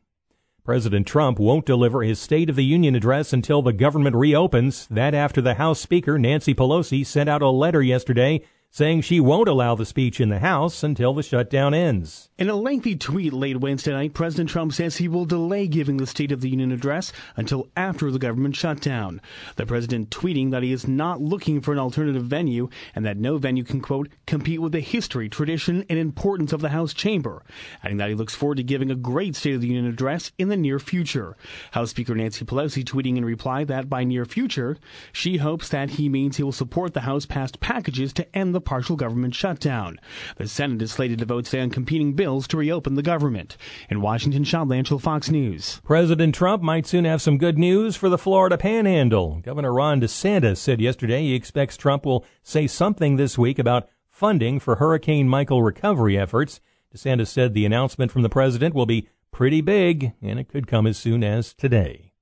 President Trump won't deliver his State of the Union address until the government reopens. That after the House Speaker, Nancy Pelosi, sent out a letter yesterday saying she won't allow the speech in the House until the shutdown ends. In a lengthy tweet late Wednesday night, President Trump says he will delay giving the State of the Union address until after the government shutdown. The president tweeting that he is not looking for an alternative venue and that no venue can, quote, compete with the history, tradition, and importance of the House chamber, adding that he looks forward to giving a great State of the Union address in the near future. House Speaker Nancy Pelosi tweeting in reply that by near future, she hopes that he means he will support the House passed packages to end the partial government shutdown. The Senate is slated to vote today on competing bills to reopen the government. In Washington, Sean Lanchel, Fox News. President Trump might soon have some good news for the Florida Panhandle. Governor Ron DeSantis said yesterday he expects Trump will say something this week about funding for Hurricane Michael recovery efforts. DeSantis said the announcement from the president will be pretty big, and it could come as soon as today.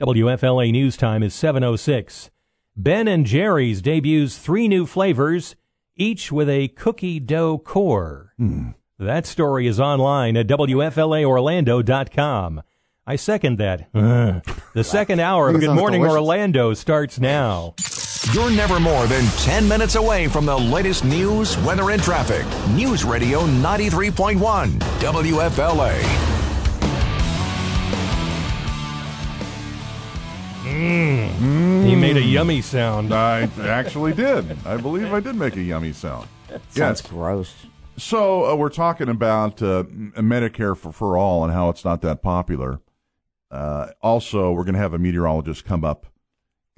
WFLA News Time is 706. Ben and Jerry's debuts three new flavors, each with a cookie dough core. Hmm. That story is online at WFLAOrlando.com. I second that. The second hour of Good Morning delicious. Orlando starts now. You're never more than 10 minutes away from the latest news, weather, and traffic. News Radio 93.1 WFLA. Mm. He made a yummy sound. I actually did. I believe I did make a yummy sound. Sounds gross. So uh, we're talking about uh, Medicare for, for all and how it's not that popular. Uh, also, we're going to have a meteorologist come up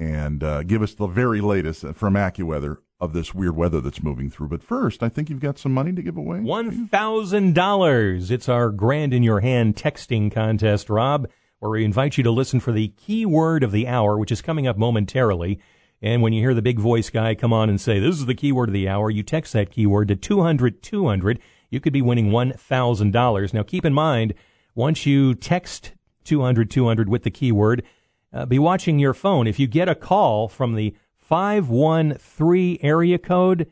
and uh, give us the very latest from AccuWeather of this weird weather that's moving through. But first, I think you've got some money to give away. $1,000. It's our grand in your hand texting contest, Rob, where we invite you to listen for the keyword of the hour, which is coming up momentarily. And when you hear the big voice guy come on and say, this is the keyword of the hour, you text that keyword to 200 200. You could be winning $1,000. Now keep in mind, once you text 200 200 with the keyword, uh, be watching your phone. If you get a call from the 513 area code,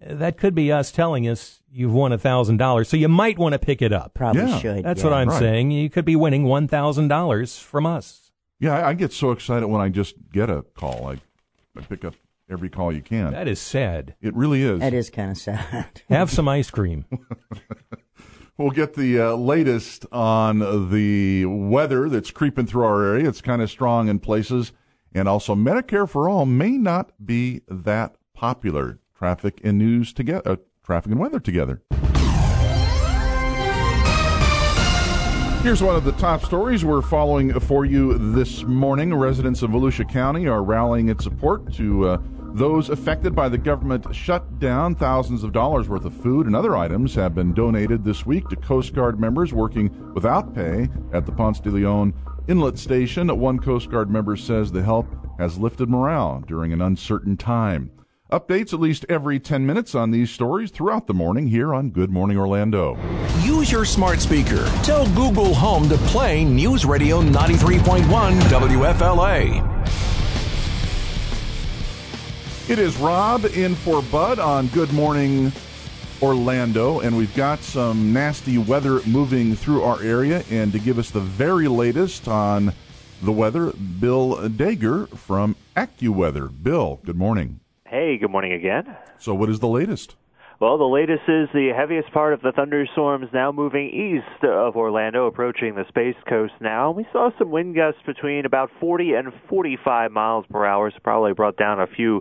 that could be us telling us you've won $1,000. So you might want to pick it up. Probably yeah. should. That's yeah. what I'm right. saying. You could be winning $1,000 from us. Yeah, I, I get so excited when I just get a call. I, I pick up every call you can. That is sad. It really is. That is kind of sad. Have some ice cream. We'll get the uh, latest on the weather that's creeping through our area. It's kind of strong in places. And also, Medicare for All may not be that popular. Traffic and news together, uh, traffic and weather together. Here's one of the top stories we're following for you this morning. Residents of Volusia County are rallying in support to uh, those affected by the government shutdown. Thousands of dollars worth of food and other items have been donated this week to Coast Guard members working without pay at the Ponce de Leon Inlet Station. One Coast Guard member says the help has lifted morale during an uncertain time. Updates at least every 10 minutes on these stories throughout the morning here on Good Morning Orlando. Use your smart speaker. Tell Google Home to play News Radio 93.1 WFLA. It is Rob in for Bud on Good Morning Orlando, and we've got some nasty weather moving through our area. And to give us the very latest on the weather, Bill Deger from AccuWeather. Bill, good morning. Hey, good morning again. So, what is the latest? Well, the latest is the heaviest part of the thunderstorms now moving east of Orlando, approaching the Space Coast now. We saw some wind gusts between about 40 and 45 miles per hour, so probably brought down a few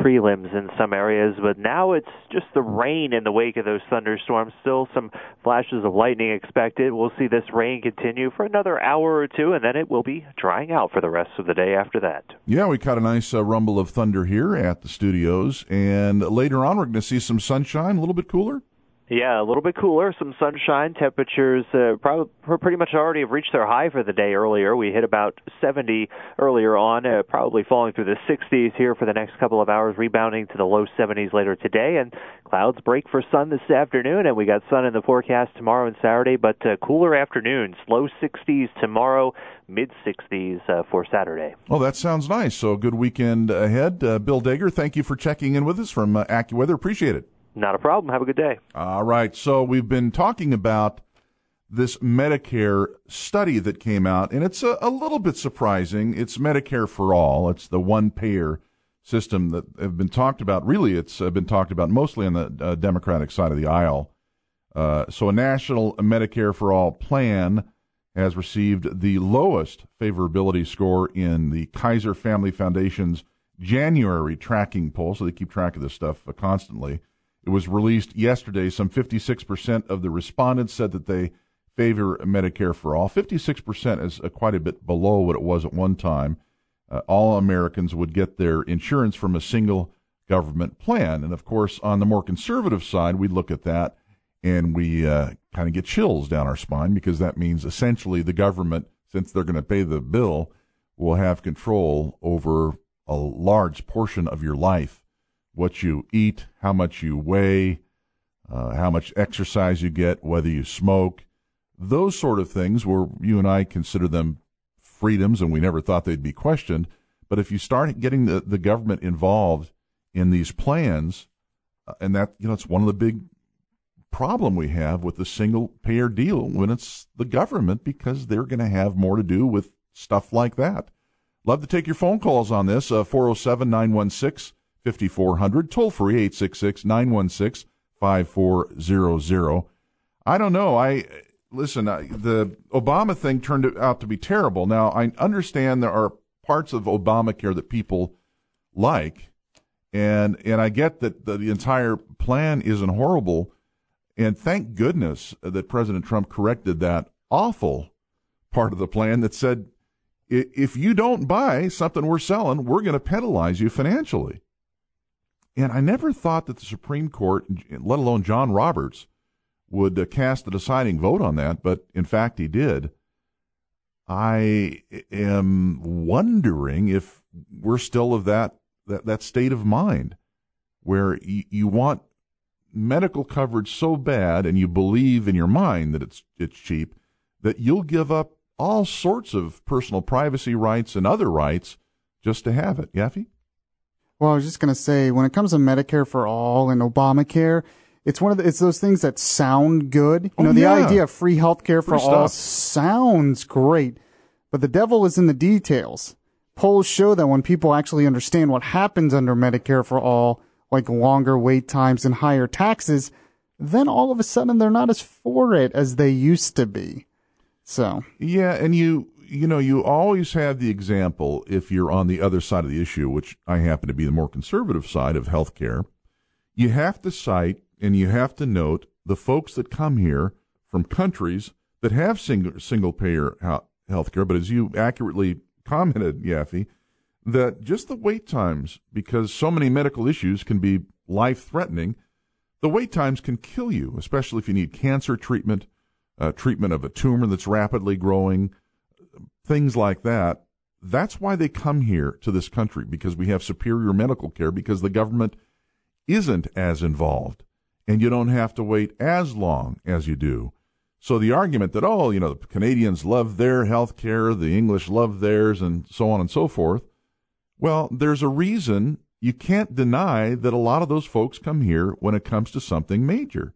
tree limbs in some areas. But now it's just the rain in the wake of those thunderstorms. Still some flashes of lightning expected. We'll see this rain continue for another hour or two, and then it will be drying out for the rest of the day after that. Yeah, we caught a nice uh, rumble of thunder here at the studios, and later on we're going to see some sunshine sunshine, a little bit cooler? Yeah, a little bit cooler. Some sunshine. Temperatures uh, probably pretty much already have reached their high for the day earlier. We hit about 70 earlier on, uh, probably falling through the 60s here for the next couple of hours, rebounding to the low 70s later today. And clouds break for sun this afternoon, and we got sun in the forecast tomorrow and Saturday, but uh, cooler afternoons. Low 60s tomorrow, mid 60s uh, for Saturday. Well, that sounds nice. So, good weekend ahead. Uh, Bill Deger, thank you for checking in with us from uh, AccuWeather. Appreciate it. Not a problem. Have a good day. All right. So we've been talking about this Medicare study that came out, and it's a, a little bit surprising. It's Medicare for all. It's the one payer system that have been talked about. Really, it's uh, been talked about mostly on the uh, Democratic side of the aisle. Uh, so a national Medicare for all plan has received the lowest favorability score in the Kaiser Family Foundation's January tracking poll. So they keep track of this stuff uh, constantly. It was released yesterday. Some 56% of the respondents said that they favor Medicare for all. 56% is uh, quite a bit below what it was at one time. Uh, all Americans would get their insurance from a single government plan. And of course, on the more conservative side, we look at that and we uh, kind of get chills down our spine because that means essentially the government, since they're going to pay the bill, will have control over a large portion of your life what you eat, how much you weigh, uh, how much exercise you get, whether you smoke, those sort of things where you and I consider them freedoms and we never thought they'd be questioned. But if you start getting the, the government involved in these plans, uh, and that, you know, it's one of the big problem we have with the single payer deal when it's the government because they're going to have more to do with stuff like that. Love to take your phone calls on this, uh, 407 916 5400, toll free 866 916 5400. I don't know. I listen, I, the Obama thing turned out to be terrible. Now, I understand there are parts of Obamacare that people like, and and I get that the, the entire plan isn't horrible, and thank goodness that President Trump corrected that awful part of the plan that said if you don't buy something we're selling, we're going to penalize you financially. And I never thought that the Supreme Court, let alone John Roberts, would uh, cast the deciding vote on that, but in fact he did. I am wondering if we're still of that that, that state of mind where you, you want medical coverage so bad and you believe in your mind that it's it's cheap that you'll give up all sorts of personal privacy rights and other rights just to have it. Yaffe? Well, I was just going to say, when it comes to Medicare for all and Obamacare, it's one of the, it's those things that sound good. You Oh, know, the yeah. idea of free healthcare for Free all sounds great, but the devil is in the details. Polls show that when people actually understand what happens under Medicare for all, like longer wait times and higher taxes, then all of a sudden they're not as for it as they used to be. So, Yeah, and you you know you always have the example if you're on the other side of the issue, which I happen to be the more conservative side of healthcare. You have to cite and you have to note the folks that come here from countries that have single single payer healthcare. But as you accurately commented, Yaffe, that just the wait times, because so many medical issues can be life threatening, the wait times can kill you, especially if you need cancer treatment, uh, treatment of a tumor that's rapidly growing, things like that. That's why they come here to this country because we have superior medical care because the government isn't as involved and you don't have to wait as long as you do. So the argument that, oh, you know, the Canadians love their health care, the English love theirs, and so on and so forth. Well, there's a reason you can't deny that a lot of those folks come here when it comes to something major.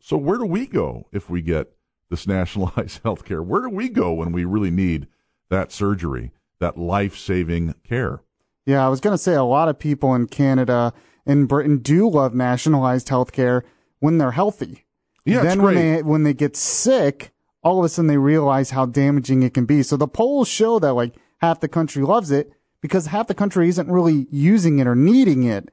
So where do we go if we get this nationalized health care? Where do we go when we really need that surgery, that life saving care? Yeah, I was going to say a lot of people in Canada and Britain do love nationalized health care when they're healthy. Yeah, then when they when they get sick, all of a sudden they realize how damaging it can be. So the polls show that like half the country loves it because half the country isn't really using it or needing it.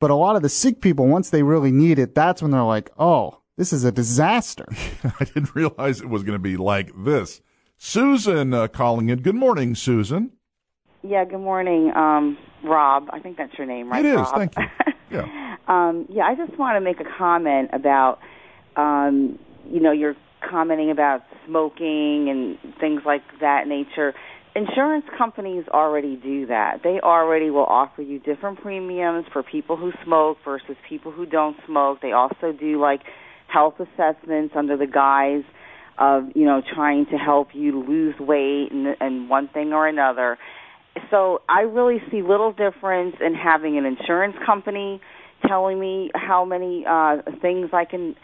But a lot of the sick people, once they really need it, that's when they're like, "Oh, this is a disaster." I didn't realize it was going to be like this. Susan uh, calling in. Good morning, Susan. Yeah, good morning, um, Rob. I think that's your name, right? It is. Rob? Thank you. Yeah. um, yeah, I just want to make a comment about, um, you know, you're commenting about smoking and things like that nature. Insurance companies already do that. They already will offer you different premiums for people who smoke versus people who don't smoke. They also do like health assessments under the guise of, you know, trying to help you lose weight and, and one thing or another so I really see little difference in having an insurance company telling me how many uh, things I can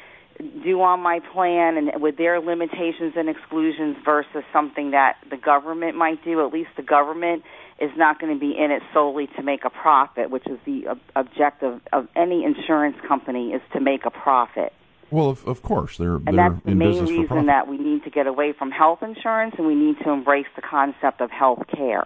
do on my plan and with their limitations and exclusions versus something that the government might do. At least the government is not going to be in it solely to make a profit, which is the ob- objective of any insurance company is to make a profit. Well, of, of course, they're And they're that's the in main reason that we need to get away from health insurance and we need to embrace the concept of health care.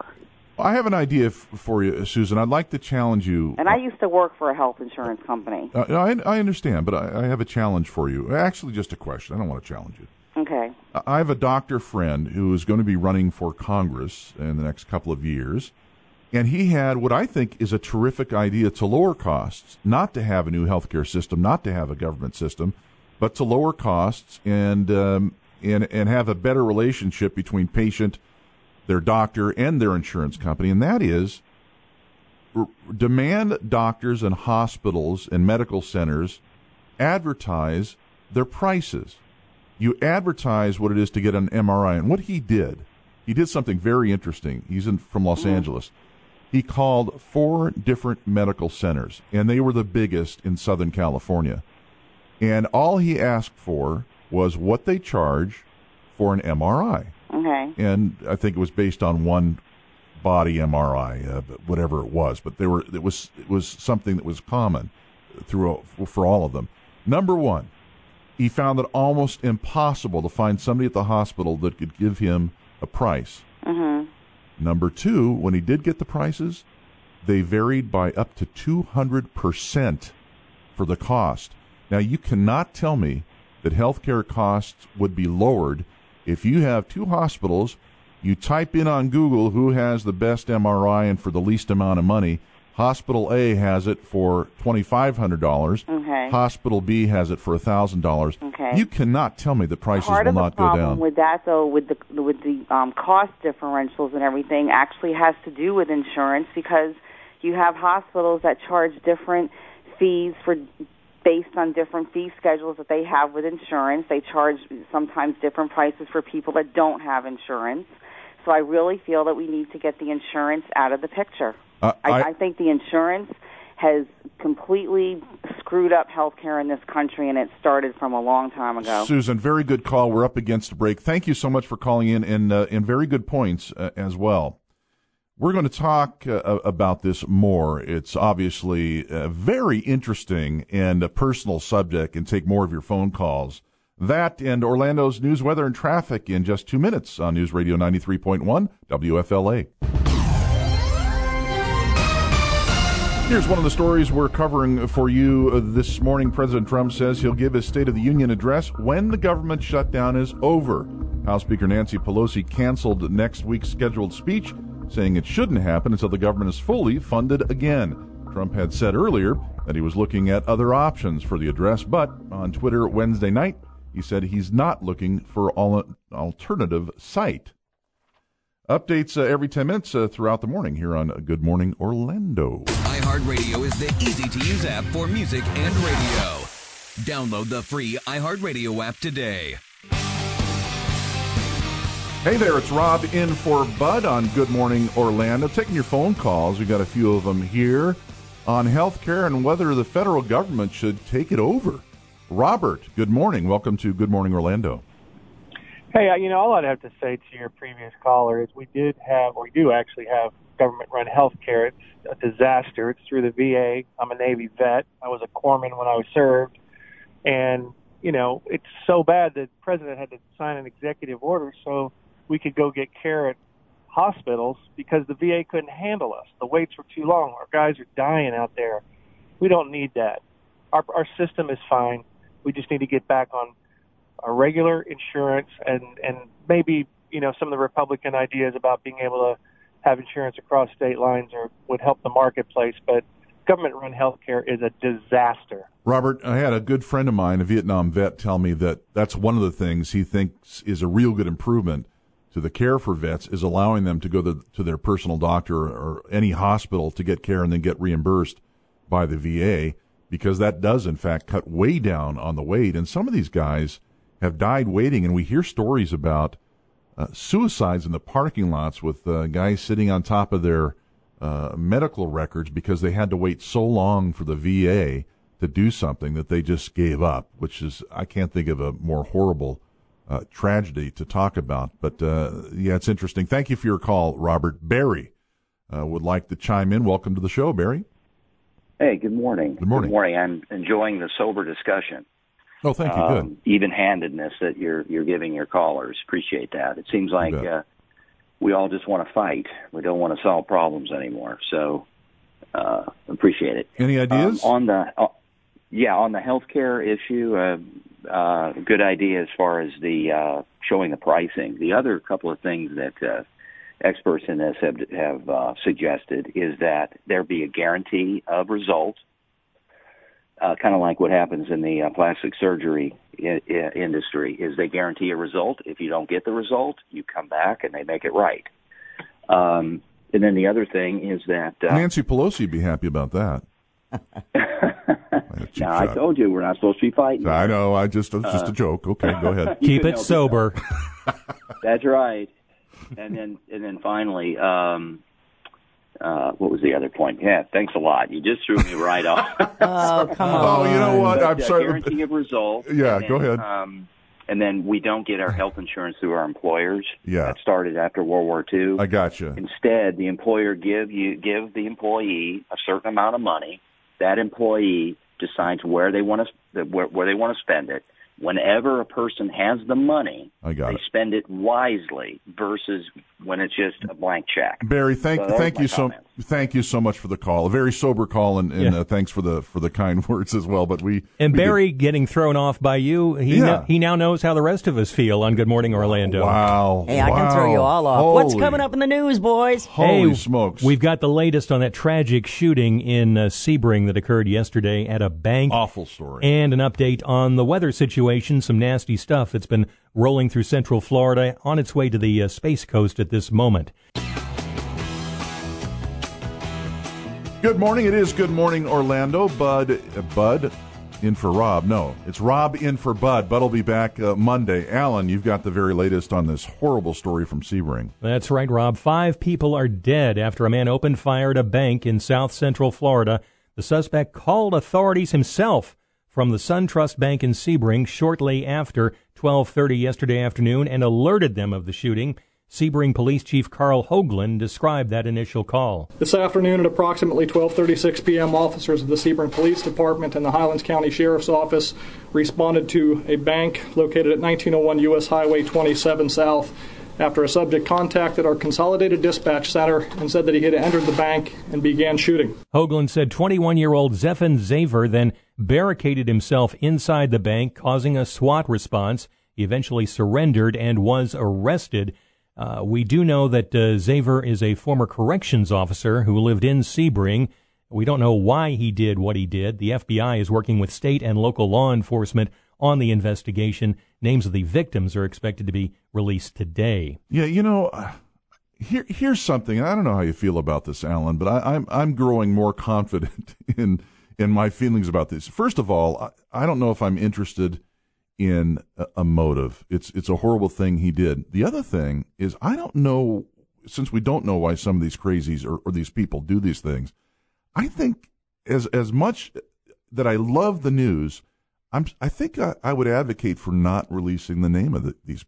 I have an idea f- for you, Susan. I'd like to challenge you. And I used to work for a health insurance company. Uh, I, I understand, but I, I have a challenge for you. Actually, just a question. I don't want to challenge you. Okay. I have a doctor friend who is going to be running for Congress in the next couple of years, and he had what I think is a terrific idea to lower costs, not to have a new healthcare system, not to have a government system, but to lower costs and um, and and have a better relationship between patient, their doctor, and their insurance company, and that is r- demand doctors and hospitals and medical centers advertise their prices. You advertise what it is to get an MRI, and what he did, he did something very interesting. He's in, from Los Angeles. He called four different medical centers, and they were the biggest in Southern California. And all he asked for was what they charge for an MRI. Okay. And I think it was based on one body MRI, uh, whatever it was. But there were it was it was something that was common through for all of them. Number one, he found it almost impossible to find somebody at the hospital that could give him a price. Mhm. Number two, when he did get the prices, they varied by up to 200% for the cost. Now, you cannot tell me that healthcare costs would be lowered if you have two hospitals You type in on Google who has the best MRI and for the least amount of money. Hospital A has it for twenty five hundred dollars. Okay. Hospital B has it for thousand dollars. Okay. You cannot tell me the prices Part will of the not go problem down. with that, though, with the with the um, cost differentials and everything, actually has to do with insurance because you have hospitals that charge different fees for based on different fee schedules that they have with insurance. They charge sometimes different prices for people that don't have insurance. So I really feel that we need to get the insurance out of the picture. Uh, I, I- I think the insurance has completely screwed up healthcare in this country, and it started from a long time ago. Susan, very good call. We're up against a break. Thank you so much for calling in and uh, and very good points uh, as well. We're going to talk uh, about this more. It's obviously a very interesting and a personal subject and take more of your phone calls. That and Orlando's news, weather, and traffic in just two minutes on News Radio 93.1 WFLA. Here's one of the stories we're covering for you uh, this morning. President Trump says he'll give his State of the Union address when the government shutdown is over. House Speaker Nancy Pelosi canceled next week's scheduled speech, saying it shouldn't happen until the government is fully funded again. Trump had said earlier that he was looking at other options for the address, but on Twitter Wednesday night, he said he's not looking for an alternative site. Updates uh, every 10 minutes uh, throughout the morning here on Good Morning Orlando. iHeartRadio is the easy to use app for music and radio. Download the free iHeartRadio app today. Hey there, it's Rob in for Bud on Good Morning Orlando. Taking your phone calls, we got a few of them here on healthcare and whether the federal government should take it over. Robert, good morning. Welcome to Good Morning Orlando. Hey, uh, you know, all I'd have to say to your previous caller is we did have, or we do actually have, government-run health care. It's a disaster. It's through the VA. I'm a Navy vet. I was a corpsman when I was served, and you know, it's so bad that the president had to sign an executive order so we could go get care at hospitals because the VA couldn't handle us. The waits were too long. Our guys are dying out there. We don't need that. Our our system is fine. We just need to get back on a regular insurance and and maybe you know some of the Republican ideas about being able to have insurance across state lines or would help the marketplace, but government-run healthcare is a disaster. Robert, I had a good friend of mine, a Vietnam vet, tell me that that's one of the things he thinks is a real good improvement to the care for vets is allowing them to go to, to their personal doctor or any hospital to get care and then get reimbursed by the VA because that does in fact cut way down on the wait. And some of these guys have died waiting, and we hear stories about uh, suicides in the parking lots with uh, guys sitting on top of their uh, medical records because they had to wait so long for the VA to do something that they just gave up, which is, I can't think of a more horrible uh, tragedy to talk about. But uh, yeah, it's interesting. Thank you for your call, Robert. Barry uh, would like to chime in. Welcome to the show, Barry. Hey, good morning. Good morning. Good morning. I'm enjoying the sober discussion. Oh, thank you. Um, even-handedness that you're you're giving your callers. Appreciate that. It seems like uh, we all just want to fight. We don't want to solve problems anymore. So uh, appreciate it. Any ideas um, on the? Uh, yeah, on the healthcare issue, uh, uh, good idea as far as the uh, showing the pricing. The other couple of things that uh, experts in this have have uh, suggested is that there be a guarantee of result uh, kind of like what happens in the uh, plastic surgery I- I- industry is they guarantee a result. If you don't get the result, you come back and they make it right. Um, and then the other thing is that uh, Nancy Pelosi would be happy about that. now I told you we're not supposed to be fighting. I know. I just it's just Uh, a joke. Okay, go ahead. Keep it sober. sober. That's right. And then and then finally, um, uh, what was the other point? Yeah, thanks a lot. You just threw me right off. Oh, come Oh, you know what? But, I'm uh, sorry. Guarantee of result. Yeah, and go then, ahead. Um, and then we don't get our health insurance through our employers. Yeah. That started after World War II. I got you. Instead, the employer give you give the employee a certain amount of money. That employee decides where they want to where, where they want to spend it, whenever a person has the money, I got they it. spend it wisely versus when it's just a blank check. Barry, thank So thank are my you so thank you so much for the call. A very sober call, and, and Yeah. uh, thanks for the for the kind words as well. But we And we did- Barry getting thrown off by you, he, Yeah. no- he now knows how the rest of us feel on Good Morning Orlando. Wow. Hey, I can throw you all off. What's coming up in the news, boys? Holy hey, We've got the latest on that tragic shooting in uh, Sebring that occurred yesterday at a bank. Awful story. And an update on the weather situation, some nasty stuff that's been rolling through central Florida on its way to the uh, Space Coast at this moment. Good morning. It is Good Morning Orlando. Bud, uh, Bud, in for Rob. No, it's Rob in for Bud. Bud will be back uh, Monday. Alan, you've got the very latest on this horrible story from Sebring. That's right, Rob. Five people are dead after a man opened fire at a bank in south central Florida. The suspect called authorities himself from the SunTrust Bank in Sebring shortly after 12:30 yesterday afternoon and alerted them of the shooting. Sebring Police Chief Karl Hoglund described that initial call. This afternoon at approximately 12:36 p.m., officers of the Sebring Police Department and the Highlands County Sheriff's Office responded to a bank located at 1901 U.S. Highway 27 South after a subject contacted our consolidated dispatch center and said that he had entered the bank and began shooting. Hoglund said 21-year-old Zephen Xaver then barricaded himself inside the bank, causing a SWAT response. He eventually surrendered and was arrested. Uh, we do know that uh, Xaver is a former corrections officer who lived in Sebring. We don't know why he did what he did. The FBI is working with state and local law enforcement on the investigation. Names of the victims are expected to be released today. Yeah, you know, uh, here here's something. I don't know how you feel about this, Alan, but I, I'm I'm growing more confident in in my feelings about this. First of all, I, I don't know if I'm interested in a, a motive. It's it's a horrible thing he did. The other thing is I don't know since we don't know why some of these crazies or, or these people do these things. I think as as much that I love the news, I'm I think I, I would advocate for not releasing the name of the, these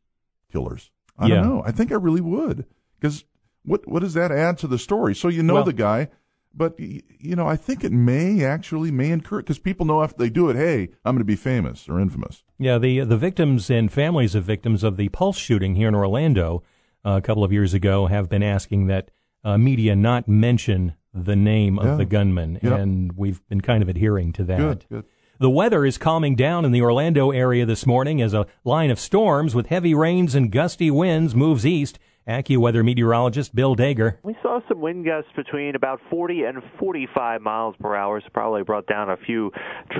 killers. I Yeah. don't know. I think I really would because what what does that add to the story? So you know Well- the guy, but y- you know I think it may actually may encourage because people know if they do it, hey, I'm going to be famous or infamous. Yeah, the the victims and families of victims of the Pulse shooting here in Orlando uh, a couple of years ago have been asking that uh, media not mention the name of the gunman, Yep. and we've been kind of adhering to that. Good, good. The weather is calming down in the Orlando area this morning as a line of storms with heavy rains and gusty winds moves east. AccuWeather meteorologist Bill Deger. We saw some wind gusts between about 40 and 45 miles per hour, so probably brought down a few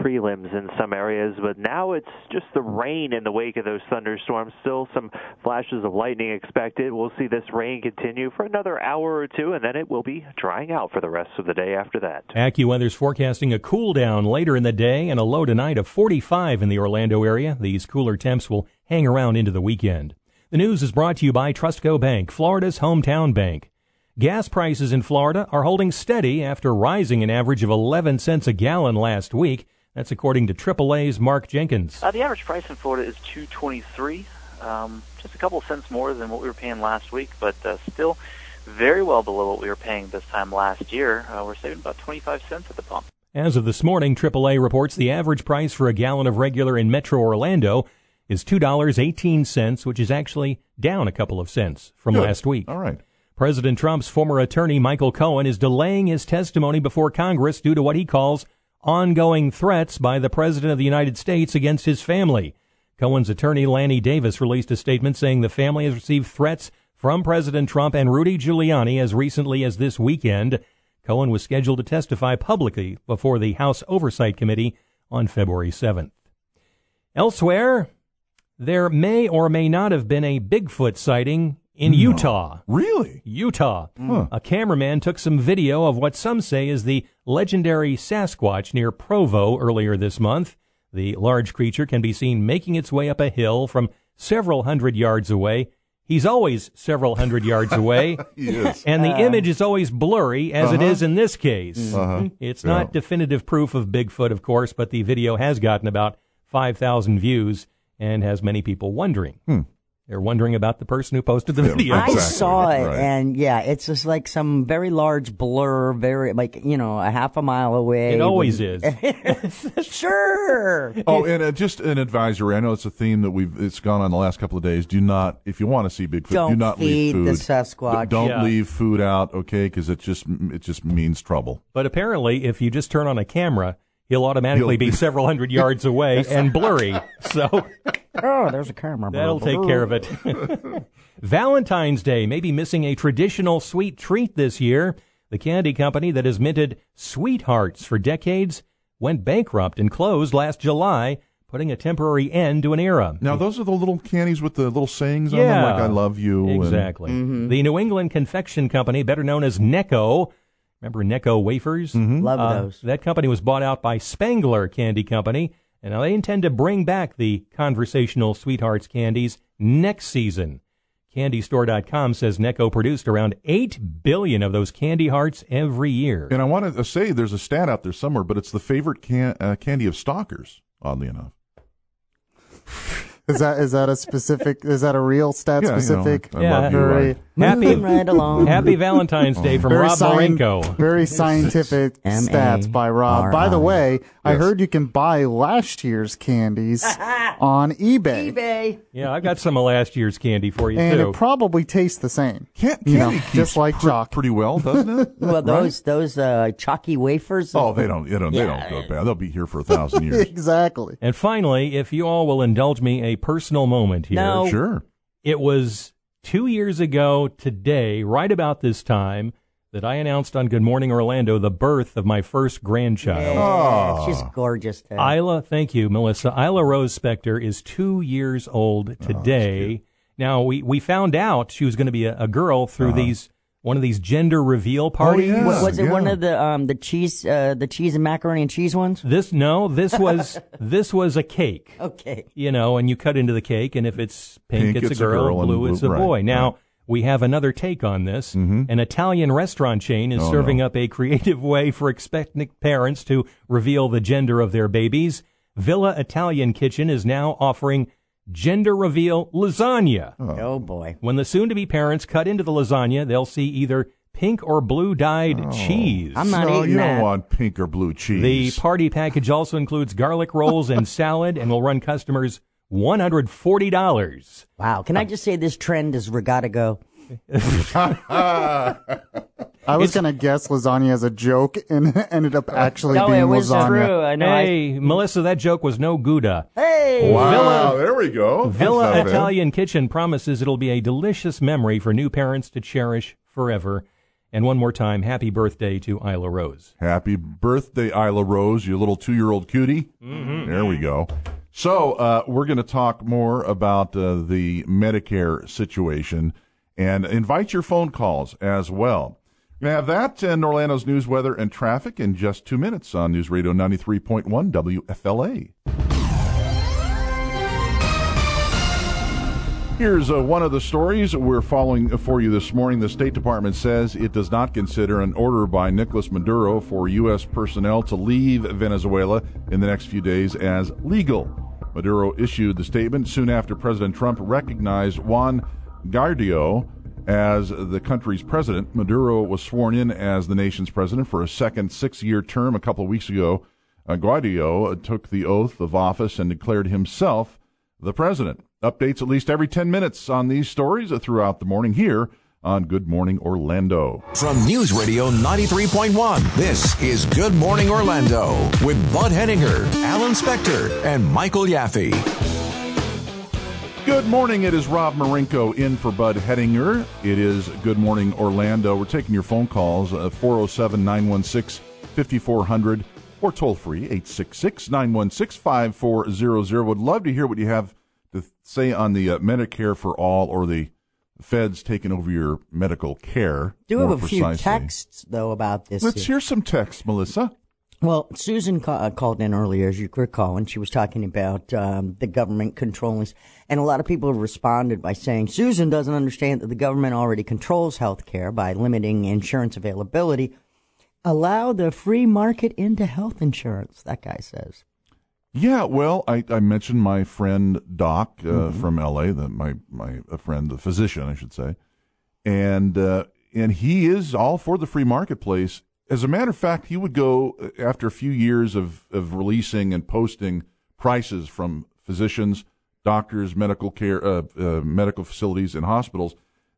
tree limbs in some areas. But now it's just the rain in the wake of those thunderstorms. Still some flashes of lightning expected. We'll see this rain continue for another hour or two, and then it will be drying out for the rest of the day after that. AccuWeather's forecasting a cool down later in the day and a low tonight of 45 in the Orlando area. These cooler temps will hang around into the weekend. The news is brought to you by Trustco Bank, Florida's hometown bank. Gas prices in Florida are holding steady after rising an average of 11 cents a gallon last week. That's according to AAA's Mark Jenkins. Uh, the average price in Florida is two twenty three, um, just a couple of cents more than what we were paying last week, but uh, still very well below what we were paying this time last year. Uh, we're saving about twenty five cents at the pump. As of this morning, AAA reports the average price for a gallon of regular in Metro Orlando is $2.18, which is actually down a couple of cents from Good. last week. All right. President Trump's former attorney Michael Cohen is delaying his testimony before Congress due to what he calls ongoing threats by the President of the United States against his family. Cohen's attorney Lanny Davis released a statement saying the family has received threats from President Trump and Rudy Giuliani as recently as this weekend. Cohen was scheduled to testify publicly before the House Oversight Committee on February 7th. Elsewhere, there may or may not have been a Bigfoot sighting in Utah. Really? Utah. Huh. A cameraman took some video of what some say is the legendary Sasquatch near Provo earlier this month. The large creature can be seen making its way up a hill from several hundred yards away. He's always several hundred yards away. He. And the Uh. image is always blurry, as it Uh-huh. is in this case. Uh-huh. It's Yeah. not definitive proof of Bigfoot, of course, but the video has gotten about 5,000 views and has many people wondering. Hmm. They're wondering about the person who posted the video. I saw it, and yeah, it's just like some very large blur, very like you know a half a mile away. It always when- is. sure. Oh, and uh, just an advisory. I know it's a theme that we've it's gone on the last couple of days. Do not, if you want to see Bigfoot, do Don't feed leave the food. Sasquatch. D- don't Yeah. leave food out, okay? Because it just it just means trouble. But apparently, if you just turn on a camera, he'll automatically He'll- be several hundred yards away and blurry. So Oh, there's a camera. that'll take care of it. Valentine's Day may be missing a traditional sweet treat this year. The candy company that has minted Sweethearts for decades went bankrupt and closed last July, putting a temporary end to an era. Now, those are the little candies with the little sayings on them, like "I love you." and- Exactly. Mm-hmm. The New England Confection Company, better known as Necco. Remember Necco wafers? Love Uh, those. That company was bought out by Spangler Candy Company, and now they intend to bring back the conversational sweethearts candies next season. CandyStore.com says Necco produced around 8 billion of those candy hearts every year. And I want to say there's a stat out there somewhere, but it's the favorite can- uh, candy of stalkers. Oddly enough. Is that is that a specific? Is that a real stat Yeah, you know, specific? I love you, right? Happy, right along. happy Valentine's Day from very Rob scien- Marinko. Very scientific stats by Rob. By the way, I heard you can buy last year's candies on eBay, eBay. Yeah, I got some of last year's candy for you, and too. it probably tastes the same. Can- You know, candy keeps just like pre- chalk. pretty well, doesn't it? Well, Right? those those uh, chalky wafers. Oh, they don't. They don't. They don't go bad. They'll be here for a thousand years. exactly. And finally, if you all will indulge me a personal moment here. No. Sure. It was two years ago today, right about this time, that I announced on Good Morning Orlando the birth of my first grandchild. Yeah, ah. she's gorgeous. Too. Isla, thank you, Melissa. Isla Rose Spector is two years old oh, today. now, we, we found out she was going to be a, a girl through uh-huh. these one of these gender reveal parties. yeah. Wa- was it one of the um the cheese uh, the cheese and macaroni and cheese ones? This no, this was this was a cake. Okay. you know, and you cut into the cake, and if it's pink, Pink, it's, it's a a girl, girl, and blue, blue- it's a right, boy. Now, right. we have another take on this. An Italian restaurant chain is Oh, serving no. up a creative way for expectant parents to reveal the gender of their babies. Villa Italian Kitchen is now offering gender reveal lasagna. Oh, oh boy. When the soon to be parents cut into the lasagna, they'll see either pink or blue dyed oh. cheese. I'm not no, eating you that. don't want pink or blue cheese. The party package also includes garlic rolls and salad and will run customers $140. Wow. Can I uh. just say this trend is regatta go? I was gonna guess lasagna as a joke and ended up actually No, being it was lasagna. true. I know. I- Hey, Melissa, that joke was no Gouda. hey. wow, Villa- there we go. That's Villa not bad. Italian Kitchen promises it'll be a delicious memory for new parents to cherish forever. And one more time, happy birthday to Isla Rose. Happy birthday, Isla Rose, you little two-year-old cutie. Mm-hmm. There we go. So uh, we're going to talk more about uh, the Medicare situation and invite your phone calls as well. To have that and Orlando's news, weather, and traffic in just two minutes on News Radio 93.1 WFLA. Here's uh, one of the stories we're following for you this morning. The State Department says it does not consider an order by Nicolas Maduro for U.S. personnel to leave Venezuela in the next few days as legal. Maduro issued the statement soon after President Trump recognized Juan Guaido as the country's president. Maduro was sworn in as the nation's president for a second six year term a couple of weeks ago. Uh, Guaido took the oath of office and declared himself the president. Updates at least every 10 minutes on these stories throughout the morning here on Good Morning Orlando. From News Radio 93.1, this is Good Morning Orlando with Bud Hedinger, Alan Spector, and Michael Yaffe. Good morning. It is Rob Marinko in for Bud Hedinger. It is Good Morning Orlando. We're taking your phone calls uh, 407 916 5400 or toll free 866 916 5400. Would love to hear what you have to say on the uh, Medicare for All or the feds taking over your medical care. Do have a few texts though about this. Let's hear some texts, Melissa. Well, Susan ca- uh, called in earlier, as you recall, and she was talking about um, the government controlling, and a lot of people have responded by saying Susan doesn't understand that the government already controls health care by limiting insurance availability. Allow the free market into health insurance, that guy says. Yeah, well, I, I mentioned my friend Doc uh, mm-hmm. from L.A., the, my my a friend, the physician, I should say, and uh, and he is all for the free marketplace. As a matter of fact, he would go uh, after a few years of of releasing and posting prices from physicians, doctors, medical care, uh, uh, medical facilities, and hospitals,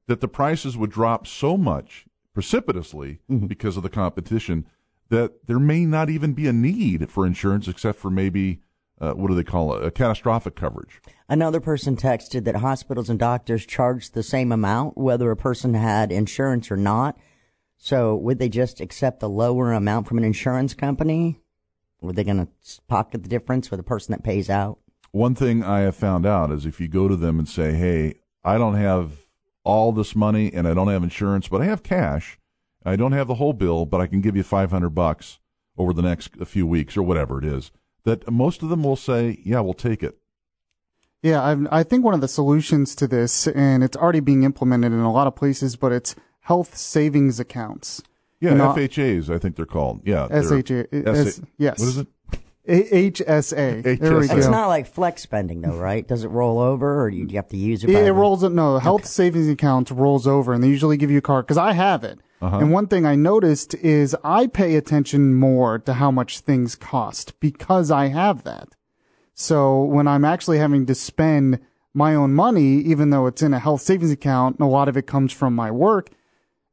that the prices would drop so much precipitously mm-hmm. because of the competition that there may not even be a need for insurance except for maybe uh, what do they call it? A catastrophic coverage. Another person texted that hospitals and doctors charged the same amount whether a person had insurance or not. So would they just accept a lower amount from an insurance company? Were they going to pocket the difference with the person that pays out? One thing I have found out is if you go to them and say, "Hey, I don't have all this money and I don't have insurance, but I have cash. I don't have the whole bill, but I can give you 500 bucks over the next few weeks or whatever it is." That most of them will say, "Yeah, we'll take it." Yeah, i I think one of the solutions to this, and it's already being implemented in a lot of places, but it's health savings accounts. Yeah, you know, FHAs, I think they're called. Yeah, SHA. S- yes. What is it? HSA. HSA. There we go. It's not like flex spending though, right? Does it roll over, or do you have to use it? It, it rolls. No, health okay. savings account rolls over, and they usually give you a card because I have it. Uh-huh. And one thing I noticed is I pay attention more to how much things cost because I have that. So when I'm actually having to spend my own money, even though it's in a health savings account, and a lot of it comes from my work,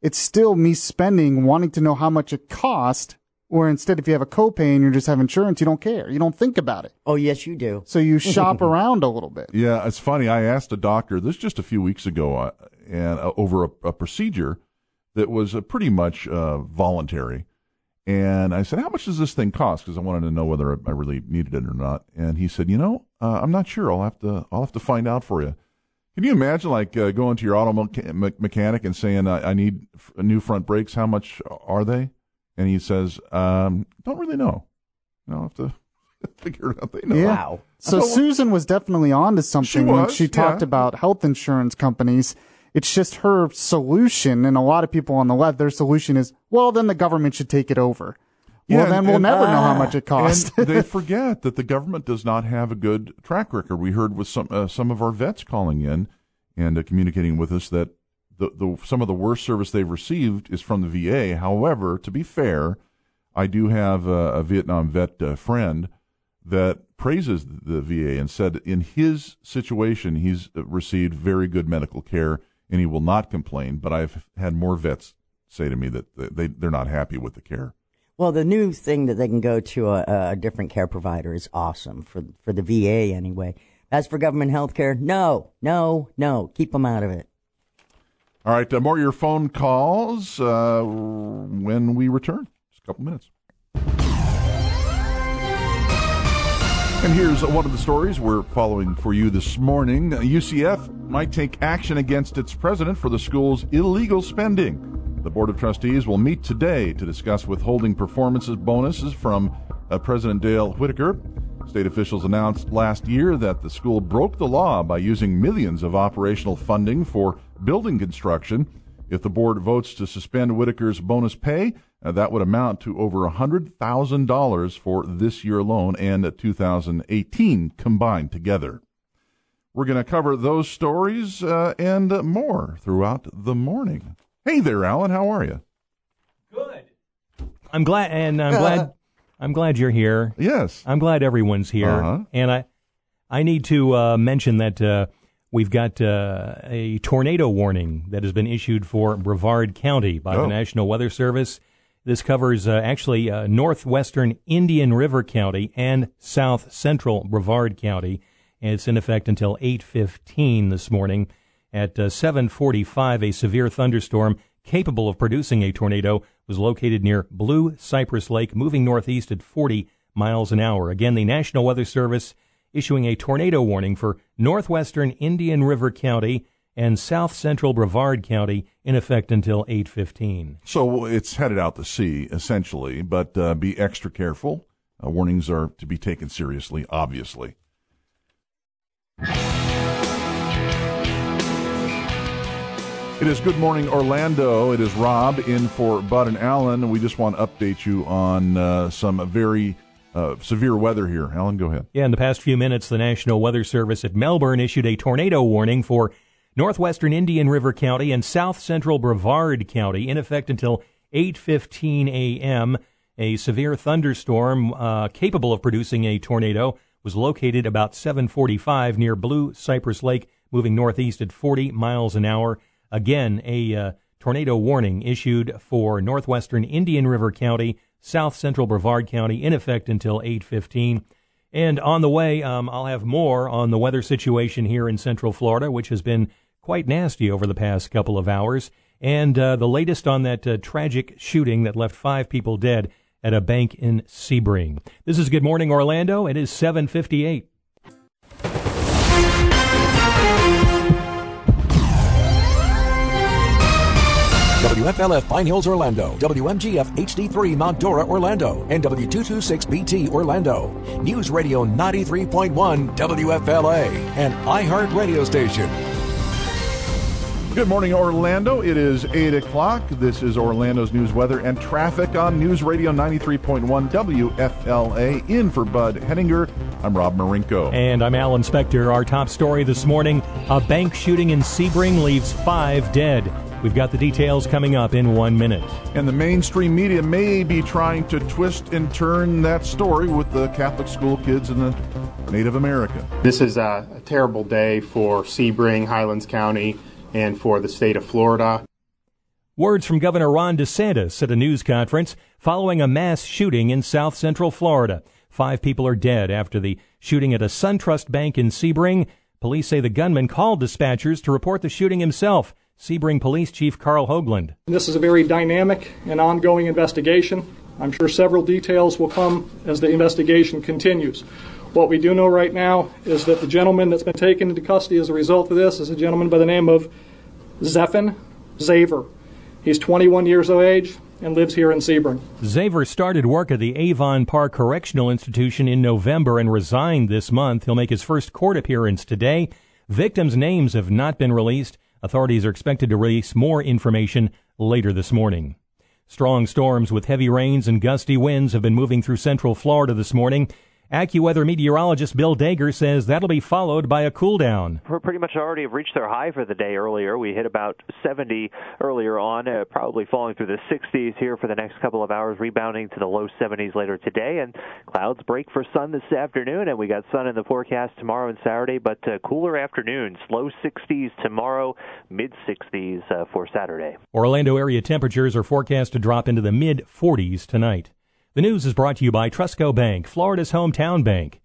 it's still me spending, wanting to know how much it cost. Or instead, if you have a copay and you just have insurance, you don't care. You don't think about it. Oh, yes, you do. So you shop around a little bit. Yeah, it's funny. I asked a doctor this just a few weeks ago, uh, and uh, over a, a, procedure that was uh, pretty much uh, voluntary. And I said, "How much does this thing cost?" Because I wanted to know whether I really needed it or not. And he said, "You know, uh, I'm not sure. I'll have to. I'll have to find out for you." Can you imagine, like, uh, going to your auto me- mechanic and saying, I-, I need f- new front brakes. How much are they?" And he says, um, "Don't really know. I'll have to figure it out. They know." Yeah. Wow. So Susan was definitely onto something she was, when she talked yeah. about health insurance companies. It's just her solution, and a lot of people on the left, their solution is, well, then the government should take it over. Yeah, well, then and, we'll and, never know how much it costs. they forget that the government does not have a good track record. We heard with some uh, some of our vets calling in and uh, communicating with us that the, the some of the worst service they've received is from the VA. However, to be fair, I do have a, a Vietnam vet uh, friend that praises the VA and said in his situation he's received very good medical care and he will not complain. But I've had more vets say to me that they they're not happy with the care. Well, the new thing that they can go to a, a different care provider is awesome for for the VA anyway. As for government health care, no, no, no, keep them out of it. All right, uh, more of your phone calls uh, when we return. Just a couple minutes. And here's one of the stories we're following for you this morning. UCF might take action against its president for the school's illegal spending. The Board of Trustees will meet today to discuss withholding performances bonuses from uh, President Dale Whitaker. State officials announced last year that the school broke the law by using millions of operational funding for building construction. If the board votes to suspend Whitaker's bonus pay, uh, that would amount to over $100,000 for this year alone and 2018 combined together. We're going to cover those stories uh, and more throughout the morning. Hey there, Alan. How are you? Good. I'm glad, and I'm glad. I'm glad you're here. Yes. I'm glad everyone's here, Uh-huh. and I, I need to uh, mention that uh, we've got uh, a tornado warning that has been issued for Brevard County by Oh. the National Weather Service. This covers uh, actually uh, northwestern Indian River County and south central Brevard County, and it's in effect until 8:15 this morning. At uh, 7:45, a severe thunderstorm capable of producing a tornado was located near Blue Cypress Lake, moving northeast at 40 miles an hour. Again, the National Weather Service issuing a tornado warning for northwestern Indian River County and south central Brevard County in effect until 8:15. So it's headed out to sea, essentially, but uh, be extra careful. Uh, warnings are to be taken seriously, obviously. It is Good Morning Orlando. It is Rob in for Bud and Alan. We just want to update you on uh, some very uh, severe weather here. Alan, go ahead. Yeah, in the past few minutes, the National Weather Service at Melbourne issued a tornado warning for northwestern Indian River County and south central Brevard County in effect until 8:15 a.m. A severe thunderstorm uh, capable of producing a tornado was located about 7:45 near Blue Cypress Lake, moving northeast at 40 miles an hour. Again, a uh, tornado warning issued for northwestern Indian River County, south central Brevard County, in effect until 8:15. And on the way, um, I'll have more on the weather situation here in Central Florida, which has been quite nasty over the past couple of hours, and uh, the latest on that uh, tragic shooting that left five people dead at a bank in Sebring. This is Good Morning Orlando. It is 758. WFLF Pine Hills, Orlando, WMGF HD3 Mount Dora, Orlando, and W226BT, Orlando. News Radio 93.1 WFLA, an iHeart radio station. Good morning, Orlando. It is 8 o'clock. This is Orlando's news, weather, and traffic on News Radio 93.1 WFLA. In for Bud Hedinger, I'm Rob Marinko. And I'm Alan Spector. Our top story this morning a bank shooting in Sebring leaves five dead. We've got the details coming up in one minute. And the mainstream media may be trying to twist and turn that story with the Catholic school kids in the Native America. This is a, a terrible day for Sebring, Highlands County and for the state of Florida. Words from Governor Ron DeSantis at a news conference following a mass shooting in south central Florida. Five people are dead after the shooting at a SunTrust bank in Sebring. Police say the gunman called dispatchers to report the shooting himself. Sebring Police Chief Karl Hoglund. This is a very dynamic and ongoing investigation. I'm sure several details will come as the investigation continues. What we do know right now is that the gentleman that's been taken into custody as a result of this is a gentleman by the name of Zephen Xaver. He's 21 years of age and lives here in Sebring. Xaver started work at the Avon Park Correctional Institution in November and resigned this month. He'll make his first court appearance today. Victims' names have not been released. Authorities are expected to release more information later this morning. Strong storms with heavy rains and gusty winds have been moving through central Florida this morning. AccuWeather meteorologist Bill Deger says that'll be followed by a cool down. We're pretty much already have reached their high for the day earlier. We hit about 70 earlier on, uh, probably falling through the 60s here for the next couple of hours, rebounding to the low 70s later today. And clouds break for sun this afternoon, and we got sun in the forecast tomorrow and Saturday, but uh, cooler afternoons, low 60s tomorrow, mid 60s uh, for Saturday. Orlando area temperatures are forecast to drop into the mid 40s tonight. The news is brought to you by Trustco Bank, Florida's hometown bank.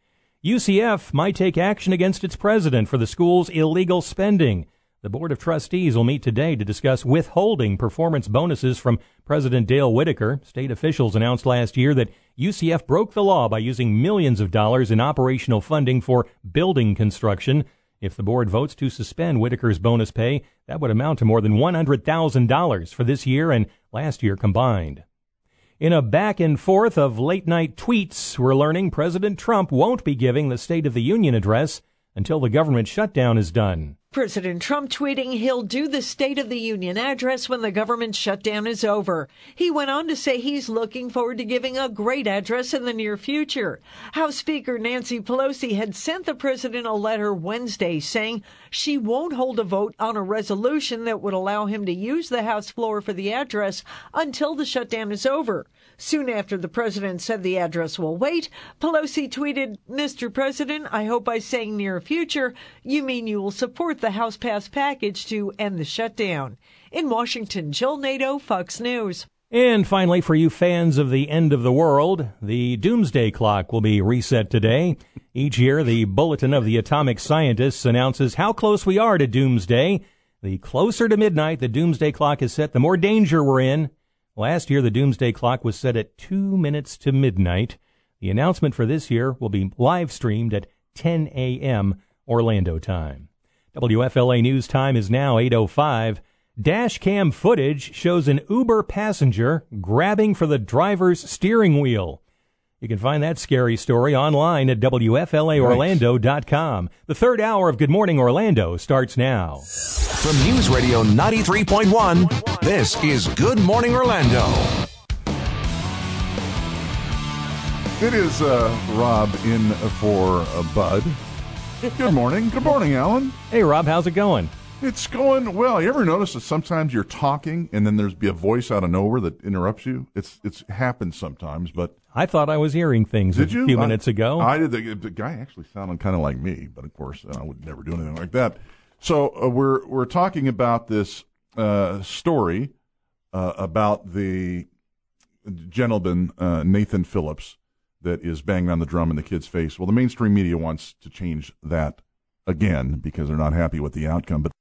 UCF might take action against its president for the school's illegal spending. The Board of Trustees will meet today to discuss withholding performance bonuses from President Dale Whitaker. State officials announced last year that UCF broke the law by using millions of dollars in operational funding for building construction. If the board votes to suspend Whitaker's bonus pay, that would amount to more than $100,000 for this year and last year combined. In a back and forth of late night tweets, we're learning President Trump won't be giving the State of the Union address until the government shutdown is done. President Trump tweeting he'll do the State of the Union address when the government shutdown is over. He went on to say he's looking forward to giving a great address in the near future. House Speaker Nancy Pelosi had sent the president a letter Wednesday saying she won't hold a vote on a resolution that would allow him to use the House floor for the address until the shutdown is over. Soon after the president said the address will wait, Pelosi tweeted, Mr. President, I hope by saying near future, you mean you will support the House passed package to end the shutdown. In Washington, Jill Nato, Fox News. And finally, for you fans of the end of the world, the doomsday clock will be reset today. Each year, the Bulletin of the Atomic Scientists announces how close we are to doomsday. The closer to midnight the doomsday clock is set, the more danger we're in. Last year, the doomsday clock was set at two minutes to midnight. The announcement for this year will be live streamed at 10 a.m. Orlando time. WFLA News Time is now 8.05. Dash cam footage shows an Uber passenger grabbing for the driver's steering wheel. You can find that scary story online at WFLAOrlando.com. The third hour of Good Morning Orlando starts now. From News Radio 93.1, this is Good Morning Orlando. It is uh, Rob in for uh, Bud. Good morning. Good morning, Alan. Hey, Rob, how's it going? It's going well. You ever notice that sometimes you're talking and then there's be a voice out of nowhere that interrupts you? It's it's happened sometimes, but I thought I was hearing things did a you? few I- minutes ago. I did. The, the guy actually sounded kind of like me, but of course I would never do anything like that. So uh, we're we're talking about this uh, story uh, about the gentleman uh, Nathan Phillips that is banging on the drum in the kid's face. Well, the mainstream media wants to change that again because they're not happy with the outcome. But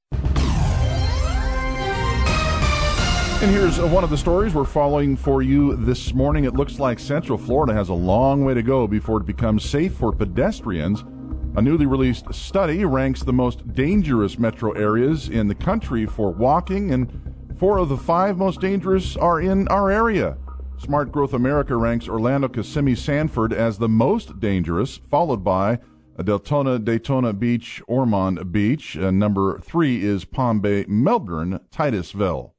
and here's one of the stories we're following for you this morning. It looks like Central Florida has a long way to go before it becomes safe for pedestrians. A newly released study ranks the most dangerous metro areas in the country for walking, and four of the five most dangerous are in our area. Smart Growth America ranks Orlando, Kissimmee, Sanford as the most dangerous, followed by Deltona, Daytona Beach, Ormond Beach. Uh, number three is Palm Bay, Melbourne, Titusville.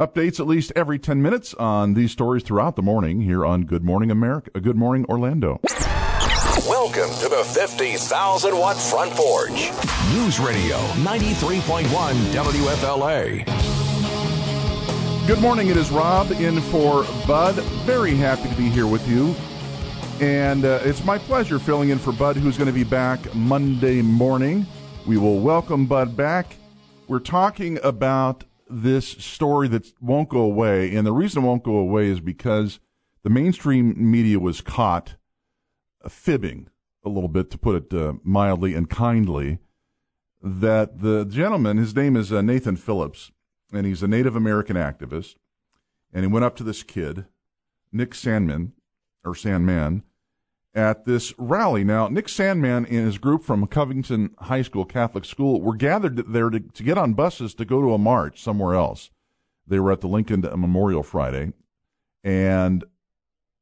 Updates at least every 10 minutes on these stories throughout the morning here on Good Morning America. uh, Good Morning Orlando. Welcome to the 50,000 watt front porch. News Radio 93.1 WFLA. Good morning. It is Rob in for Bud. Very happy to be here with you. And uh, it's my pleasure filling in for Bud, who's going to be back Monday morning. We will welcome Bud back. We're talking about this story that won't go away. And the reason it won't go away is because the mainstream media was caught fibbing a little bit, to put it uh, mildly and kindly, that the gentleman, his name is uh, Nathan Phillips, and he's a Native American activist, and he went up to this kid, Nick Sandmann, or Sandmann, at this rally. Now, Nick Sandmann and his group from Covington High School Catholic School were gathered there to, to get on buses to go to a march somewhere else. They were at the Lincoln Memorial Friday, and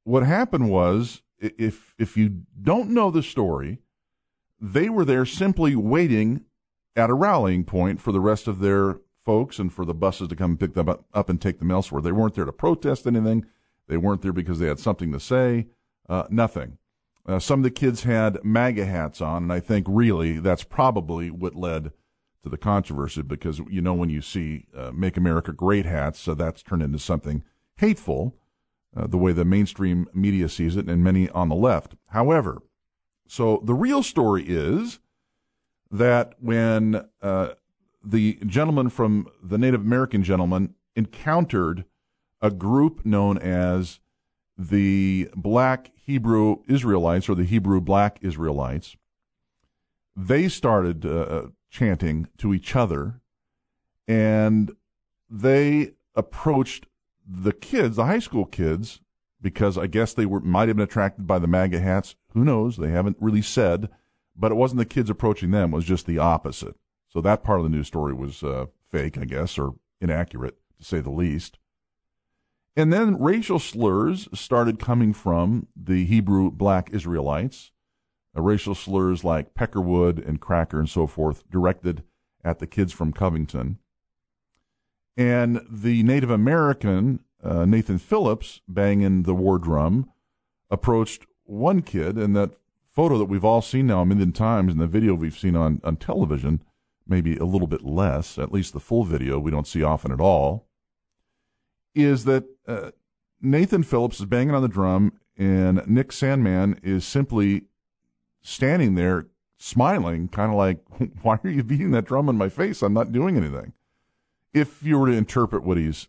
what happened was, if if you don't know the story, they were there simply waiting at a rallying point for the rest of their folks and for the buses to come pick them up, up and take them elsewhere. They weren't there to protest anything. They weren't there because they had something to say. Uh, nothing. Uh, some of the kids had MAGA hats on, and I think really that's probably what led to the controversy because you know when you see uh, "Make America Great" hats, so that's turned into something hateful, uh, the way the mainstream media sees it, and many on the left. However, so the real story is that when uh, the gentleman from the Native American gentleman encountered a group known as the Black Hebrew Israelites or the Hebrew Black Israelites, they started uh, chanting to each other and they approached the kids, the high school kids, because I guess they were might have been attracted by the MAGA hats. Who knows? They haven't really said, but it wasn't the kids approaching them; it was just the opposite. So that part of the news story was uh, fake, I guess, or inaccurate to say the least. And then racial slurs started coming from the Hebrew black Israelites. Uh, racial slurs like Peckerwood and Cracker and so forth directed at the kids from Covington. And the Native American, uh, Nathan Phillips, banging the war drum, approached one kid, and that photo that we've all seen now a million times, and the video we've seen on, on television, maybe a little bit less, at least the full video we don't see often at all, is that uh, Nathan Phillips is banging on the drum, and Nick Sandmann is simply standing there smiling, kind of like, why are you beating that drum in my face? I'm not doing anything. If you were to interpret what he's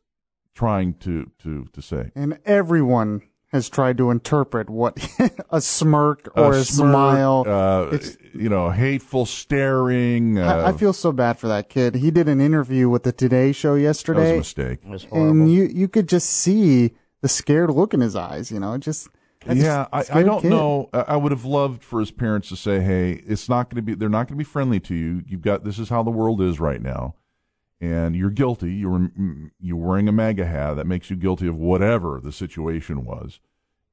trying to, to, to say. And everyone has tried to interpret what a smirk or a, smirk, smile. uh, It's- you know, hateful staring. Uh, I, I feel so bad for that kid. He did an interview with the Today Show yesterday. That mistake. It was And you you could just see the scared look in his eyes. You know, just that's yeah, I, I don't kid. know. I I would have loved for his parents to say, "Hey, it's not going to be. They're not going to be friendly to you. You've got this is how the world is right now, and you're guilty. You're you're wearing a MAGA hat that makes you guilty of whatever the situation was,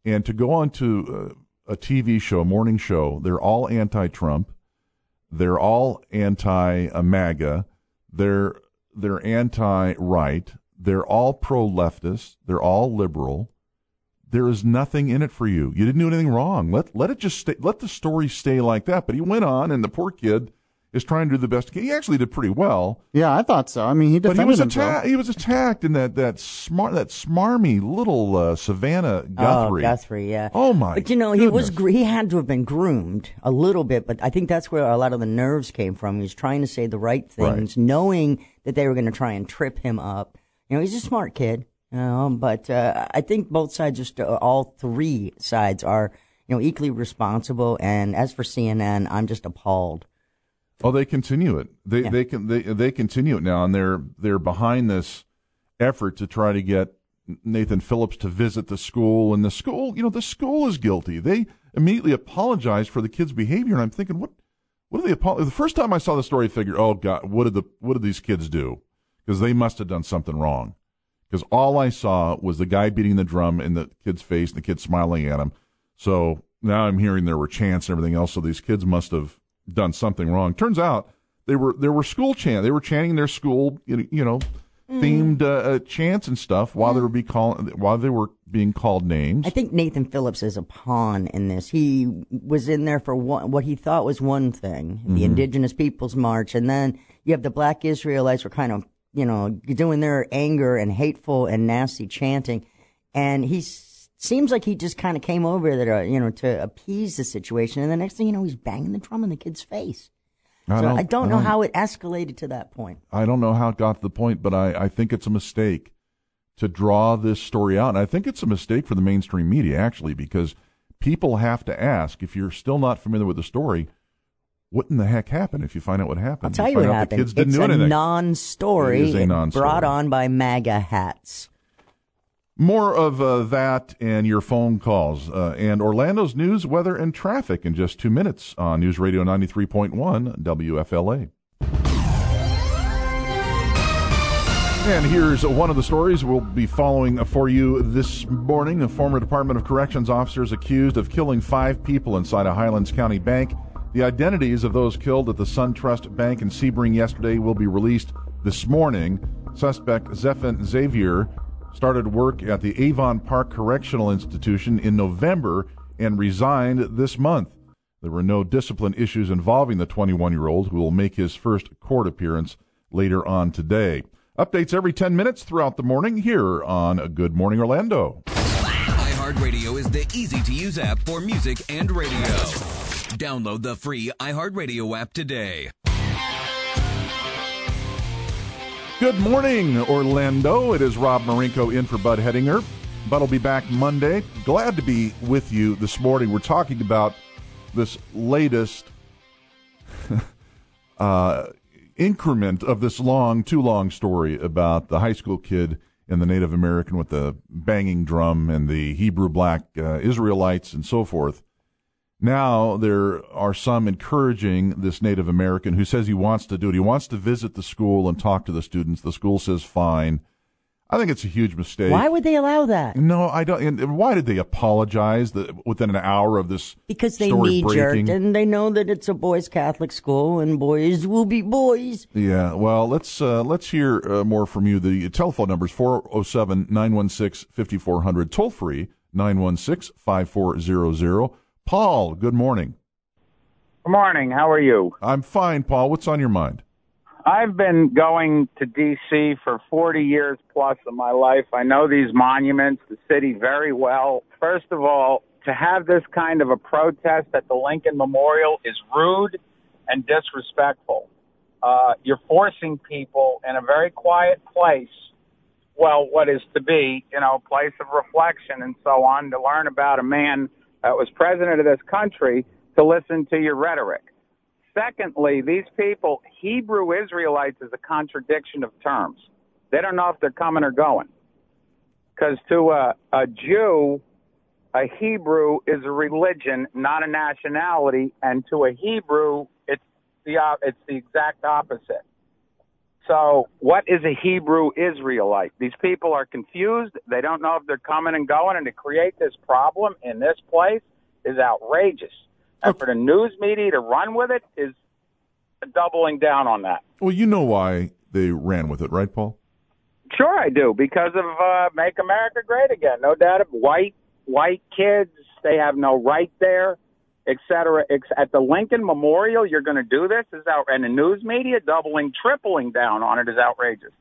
and to go on to uh, a TV show, a morning show, they're all anti-Trump, they're all anti-MAGA, they're they're anti-right, they're all pro-leftist, they're all liberal." there is nothing in it for you. You didn't do anything wrong. Let let it just stay. Let the story stay like that. But he went on, and the poor kid is trying to do the best. He actually did pretty well. Yeah, I thought so. I mean, he But he was himself. attacked. He was attacked in that that smart that smarmy little uh, Savannah Oh, Guthrie. Guthrie, yeah. Oh my! But you know, he was gr- he had to have been groomed a little bit, but I think that's where a lot of the nerves came from. He was trying to say the right things, knowing that they were going to try and trip him up. You know, he's a smart kid. You know, but uh, I think both sides, just uh, all three sides, are you know equally responsible. And as for CNN, I'm just appalled. Oh, they continue it. They Yeah. they can they they continue it now, and they're they're behind this effort to try to get Nathan Phillips to visit the school, and the school, you know, the school is guilty. They immediately apologize for the kid's behavior, and I'm thinking, what what are they The first time I saw the story, I figured, oh God, what did the what did these kids do? Because they must have done something wrong. Because all I saw was the guy beating the drum in the kid's face, and the kid smiling at him. So now I'm hearing there were chants and everything else. So these kids must have done something wrong. Turns out they were there were school chant. They were chanting their school, you know, know themed uh, uh, chants and stuff while they were be call while they were being called names. I think Nathan Phillips is a pawn in this. He was in there for one, what he thought was one thing, the Mhm. Indigenous Peoples March, and then you have the Black Israelites were kind of, you know, doing their anger and hateful and nasty chanting, and he s- seems like he just kind of came over there, to, you know, to appease the situation, and the next thing you know, he's banging the drum in the kid's face. I so don't- I don't I know don't- how it escalated to that point. I don't know how it got to the point, but I, I think it's a mistake to draw this story out. And I think it's a mistake for the mainstream media, actually, because people have to ask if you're still not familiar with the story, what in the heck happened if you find out what happened? I'll tell you find what happened. The kids didn't it's do a anything. non-story. It is a non-story. brought on by MAGA hats. More of uh, that and your phone calls uh, and Orlando's news, weather, and traffic in just two minutes on News Radio 93.1 WFLA. And here's one of the stories we'll be following for you this morning. A former Department of Corrections officer is accused of killing five people inside a Highlands County bank. The identities of those killed at the SunTrust Bank in Sebring yesterday will be released this morning. Suspect Zephen Xaver started work at the Avon Park Correctional Institution in November and resigned this month. There were no discipline issues involving the 21 year old who will make his first court appearance later on today. Updates every 10 minutes throughout the morning here on Good Morning Orlando. iHeartRadio is the easy to use app for music and radio. Download the free iHeartRadio app today. Good morning, Orlando. It is Rob Marinko in for Bud Hedinger. Bud will be back Monday. Glad to be with you this morning. We're talking about this latest uh, increment of this long, too long story about the high school kid and the Native American with the banging drum and the Hebrew black uh, Israelites and so forth. Now there are some encouraging this Native American who says he wants to do it. He wants to visit the school and talk to the students. The school says fine. I think it's a huge mistake. Why would they allow that? No, I don't. And why did they apologize the, within an hour of this? Because they knee jerked and they know that it's a boys' Catholic school and boys will be boys. Yeah, well, let's uh, let's hear uh, more from you. The telephone number is 407-916-5400, toll free 916-5400. Paul, good morning. Good morning. How are you? I'm fine, Paul. What's on your mind? I've been going to D.C. for 40 years plus of my life. I know these monuments, the city very well. First of all, to have this kind of a protest at the Lincoln Memorial is rude and disrespectful. Uh, you're forcing people in a very quiet place, well, what is to be, you know, a place of reflection and so on, to learn about a man that was president of this country to listen to your rhetoric. Secondly, these people, Hebrew Israelites is a contradiction of terms. They don't know if they're coming or going. Because to a, a Jew, a Hebrew is a religion, not a nationality, and to a Hebrew, it's the it's the exact opposite. So, what is a Hebrew Israelite? These people are confused. They don't know if they're coming and going, and to create this problem in this place is outrageous. And for the news media to run with it is doubling down on that. Well, you know why they ran with it, right, Paul? Sure, I do because of uh, "Make America Great Again." No doubt, of white white kids. They have no right there, et cetera. Ex- At the Lincoln Memorial, you're going to do this? Is out and the news media doubling, tripling down on it is outrageous.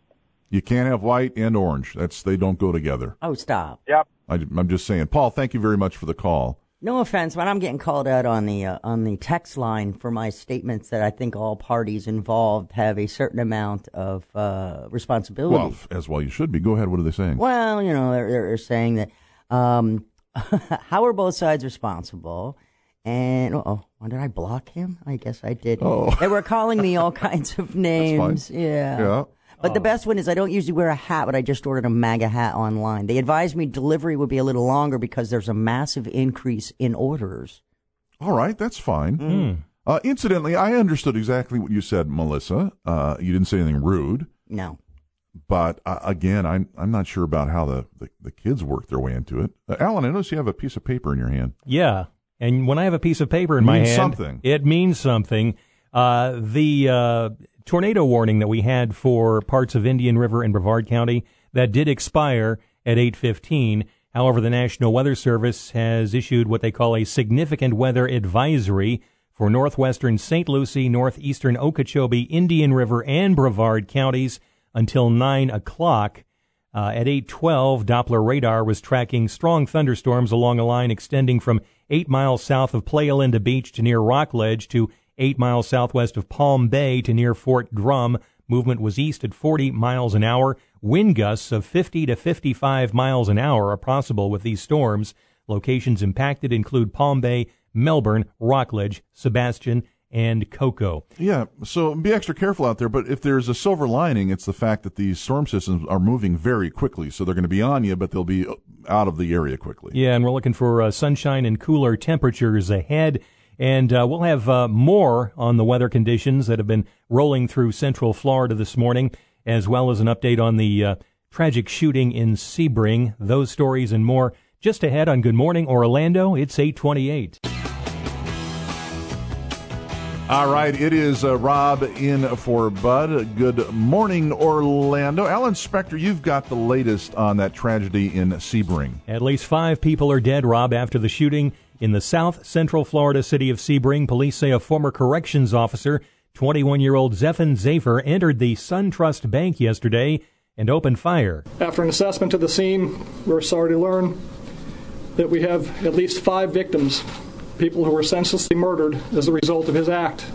You can't have white and orange. That's they don't go together. Oh, stop. Yep. I, I'm just saying. Paul, thank you very much for the call. No offense, but I'm getting called out on the uh, on the text line for my statements that I think all parties involved have a certain amount of uh, responsibility. Well, as well you should be. Go ahead. What are they saying? Well, you know, they're, they're saying that um, how are both sides responsible? And oh, oh, did I block him? I guess I did. Oh. They were calling me all kinds of names. Yeah. Yeah. But the best one is I don't usually wear a hat, but I just ordered a MAGA hat online. They advised me delivery would be a little longer because there's a massive increase in orders. All right, that's fine. Mm. Uh, incidentally, I understood exactly what you said, Melissa. Uh, you didn't say anything rude. No. But uh, again, I'm I'm not sure about how the, the, the kids work their way into it. Uh, Alan, I notice you have a piece of paper in your hand. Yeah, and when I have a piece of paper in my hand, something. it means something. Uh, the uh, tornado warning that we had for parts of Indian River and Brevard County that did expire at 8:15. However, the National Weather Service has issued what they call a significant weather advisory for northwestern St. Lucie, northeastern Okeechobee, Indian River, and Brevard counties until 9 o'clock. Uh, at 8:12, Doppler radar was tracking strong thunderstorms along a line extending from 8 miles south of Playa Linda Beach to near Rockledge to 8 miles southwest of Palm Bay to near Fort Drum. Movement was east at 40 miles an hour. Wind gusts of 50 to 55 miles an hour are possible with these storms. Locations impacted include Palm Bay, Melbourne, Rockledge, Sebastian, and Cocoa. Yeah, so be extra careful out there. But if there's a silver lining, it's the fact that these storm systems are moving very quickly. So they're going to be on you, but they'll be out of the area quickly. Yeah, and we're looking for uh, sunshine and cooler temperatures ahead. And uh, we'll have uh, more on the weather conditions that have been rolling through central Florida this morning, as well as an update on the uh, tragic shooting in Sebring. Those stories and more just ahead on Good Morning Orlando. It's 828. All right, it is uh, Rob in for Bud. Good morning, Orlando. Alan Spector, you've got the latest on that tragedy in Sebring. At least five people are dead, Rob, after the shooting in the south central Florida city of Sebring. Police say a former corrections officer, 21 year old Zephen Xaver, entered the SunTrust Bank yesterday and opened fire. After an assessment of the scene, we're sorry to learn that we have at least five victims, people who were senselessly murdered as a result of his act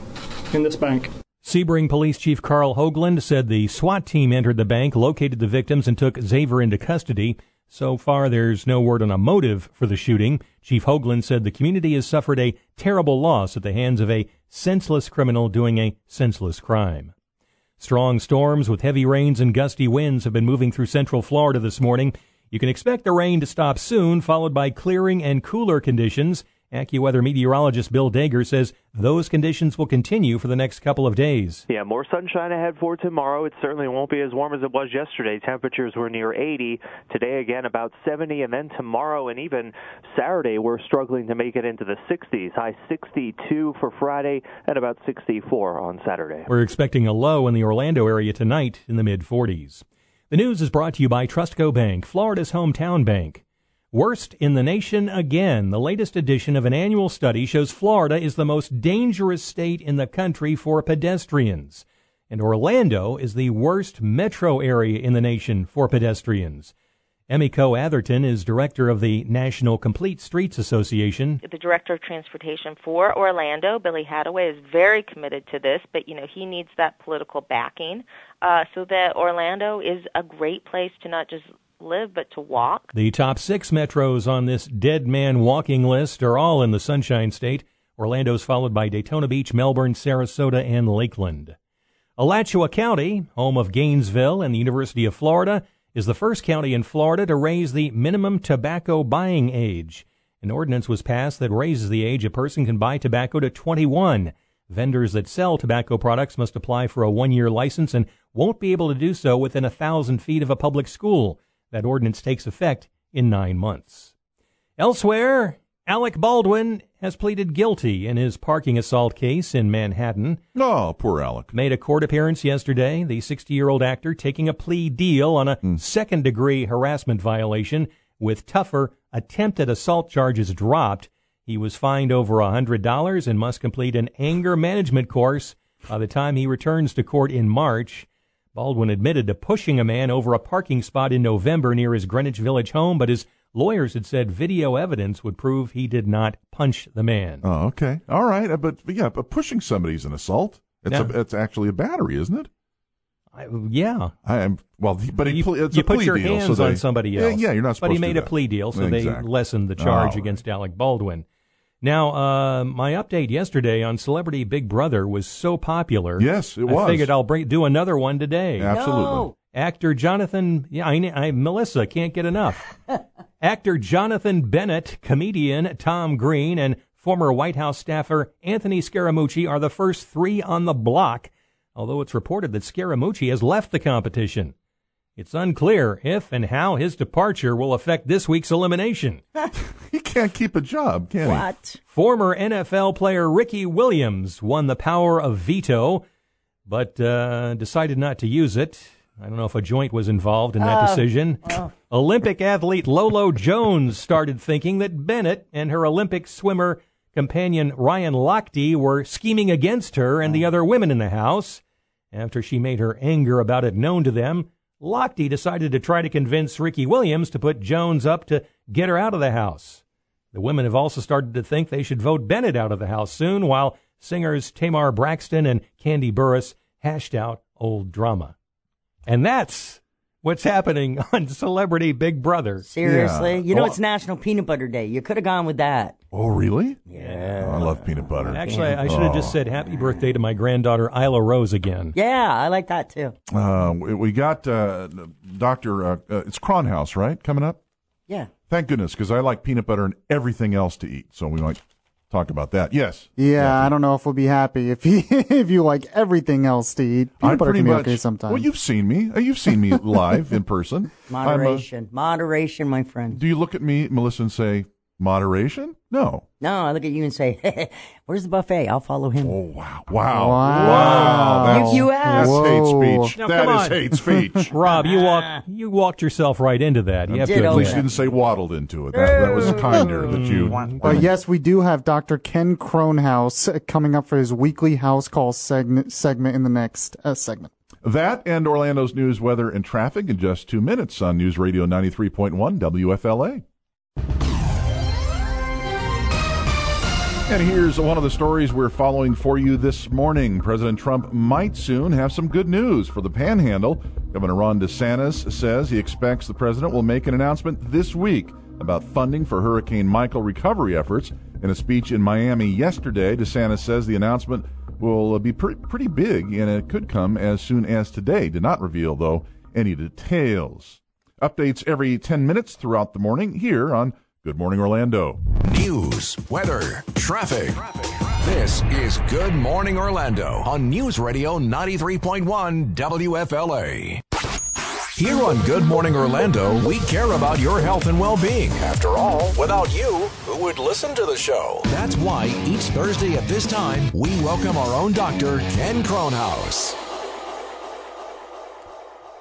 in this bank. Sebring Police Chief Karl Hoglund said the SWAT team entered the bank, located the victims, and took Xaver into custody. So far, there's no word on a motive for the shooting. Chief Hoglund said the community has suffered a terrible loss at the hands of a senseless criminal doing a senseless crime. Strong storms with heavy rains and gusty winds have been moving through central Florida this morning. You can expect the rain to stop soon, followed by clearing and cooler conditions. AccuWeather meteorologist Bill Deger says those conditions will continue for the next couple of days. Yeah, more sunshine ahead for tomorrow. It certainly won't be as warm as it was yesterday. Temperatures were near 80. Today, again, about 70. And then tomorrow and even Saturday, we're struggling to make it into the 60s. High 62 for Friday and about 64 on Saturday. We're expecting a low in the Orlando area tonight in the mid 40s. The news is brought to you by Trustco Bank, Florida's hometown bank. Worst in the nation again. The latest edition of an annual study shows Florida is the most dangerous state in the country for pedestrians. And Orlando is the worst metro area in the nation for pedestrians. Emiko Atherton is director of the National Complete Streets Association. The director of transportation for Orlando, Billy Hattaway, is very committed to this, but you know he needs that political backing uh, so that Orlando is a great place to not just live but to walk. The top six metros on this dead man walking list are all in the Sunshine State. Orlando's followed by Daytona Beach, Melbourne, Sarasota, and Lakeland. Alachua County, home of Gainesville and the University of Florida, is the first county in Florida to raise the minimum tobacco buying age. An ordinance was passed that raises the age a person can buy tobacco to 21. Vendors that sell tobacco products must apply for a one year license and won't be able to do so within a thousand feet of a public school. That ordinance takes effect in nine months. Elsewhere, Alec Baldwin has pleaded guilty in his parking assault case in Manhattan. Oh, poor Alec. Made a court appearance yesterday, the 60 year old actor taking a plea deal on a hmm. second degree harassment violation with tougher, attempted assault charges dropped. He was fined over $100 and must complete an anger management course by the time he returns to court in March. Baldwin admitted to pushing a man over a parking spot in November near his Greenwich Village home, but his lawyers had said video evidence would prove he did not punch the man. Oh, okay. All right. Uh, But yeah, but pushing somebody's an assault. It's Yeah. a, it's actually a battery, isn't it? I, yeah. I am well, but he you, it's you a put plea your deal, hands so on somebody Yeah, else. Yeah, you're not supposed But he made a plea deal, so Exactly. they lessened the Oh, charge all against Alec Baldwin. Now, uh, my update yesterday on Celebrity Big Brother was so popular. Yes, it I was. I figured I'll bring, do another one today. Absolutely. No. Actor Jonathan, yeah, I, I Melissa can't get enough. Actor Jonathan Bennett, comedian Tom Green, and former White House staffer Anthony Scaramucci are the first three on the block, although it's reported that Scaramucci has left the competition. It's unclear if and how his departure will affect this week's elimination. he can't keep a job, can he? What? Former NFL player Ricky Williams won the power of veto, but uh, decided not to use it. I don't know if a joint was involved in that Oh. decision. Oh. Olympic athlete Lolo Jones started thinking that Bennett and her Olympic swimmer companion Ryan Lochte were scheming against her and the other women in the house. After she made her anger about it known to them, Lochte decided to try to convince Ricky Williams to put Jones up to get her out of the house. The women have also started to think they should vote Bennett out of the house soon, while singers Tamar Braxton and Kandi Burruss hashed out old drama. And that's what's happening on Celebrity Big Brother. Seriously? You know, Oh, it's National Peanut Butter Day. You could have gone with that. Oh, really? Yeah. Oh, I love peanut butter. Actually, I should have just said happy birthday to my granddaughter Isla Rose again. Yeah, I like that too. Uh, we we got uh, Doctor. Uh, uh, it's Kronhaus, right? Coming up. Yeah. Thank goodness, because I like peanut butter and everything else to eat. So we might talk about that. Yes. Yeah, I don't know if we'll be happy if you if you like everything else to eat. Peanut I butter pretty can be much. okay sometimes. Well, you've seen me. Uh, You've seen me live in person. I'm a- Moderation. Moderation, my friend. do you look at me, Melissa, and say moderation? No. No, I look at you and say, "Where's the buffet? I'll follow him." Oh wow! Wow! Wow. That's, You- you asked. That's hate speech. Now, That come on. hate speech. Rob, you walk you walked yourself right into that. You have to At least admit. you didn't say waddled into it. That, that was kinder that you. But yes, we do have Dr. Ken Kronhaus coming up for his weekly house call segment segment in the next uh, segment. That and Orlando's news, weather, and traffic in just two minutes on News Radio 93.1 WFLA. And here's one of the stories we're following for you this morning. President Trump might soon have some good news for the panhandle. Governor Ron DeSantis says he expects the president will make an announcement this week about funding for Hurricane Michael recovery efforts. In a speech in Miami yesterday, DeSantis says the announcement will uh, be pre- pretty big and it could come as soon as today. Did not reveal, though, any details. Updates every 10 minutes throughout the morning here on Good Morning Orlando. News, weather, traffic. This is Good Morning Orlando on News Radio 93.1 WFLA. Here on Good Morning Orlando, we care about your health and well being. After all, without you, who would listen to the show? That's why each Thursday at this time, we welcome our own doctor, Ken Kronhaus.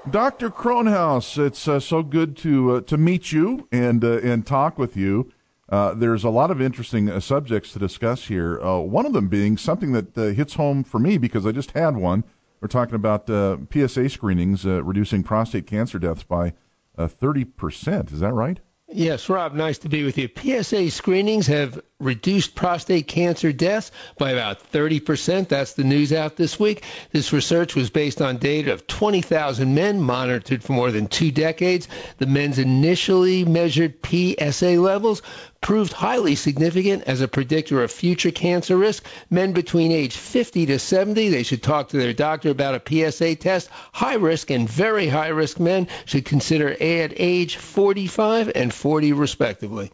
Dr. Kronhaus, it's uh, so good to uh, to meet you and uh, and talk with you. Uh, there's a lot of interesting uh, subjects to discuss here. Uh, one of them being something that uh, hits home for me because I just had one. We're talking about uh, PSA screenings reducing prostate cancer deaths by uh, thirty percent. Is that right? Yes, Rob, nice to be with you. PSA screenings have reduced prostate cancer deaths by about 30%. That's the news out this week. This research was based on data of 20,000 men monitored for more than two decades. The men's initially measured PSA levels proved highly significant as a predictor of future cancer risk. Men between age 50 to 70, they should talk to their doctor about a PSA test. High risk and very high risk men should consider at age 45 and 40 respectively.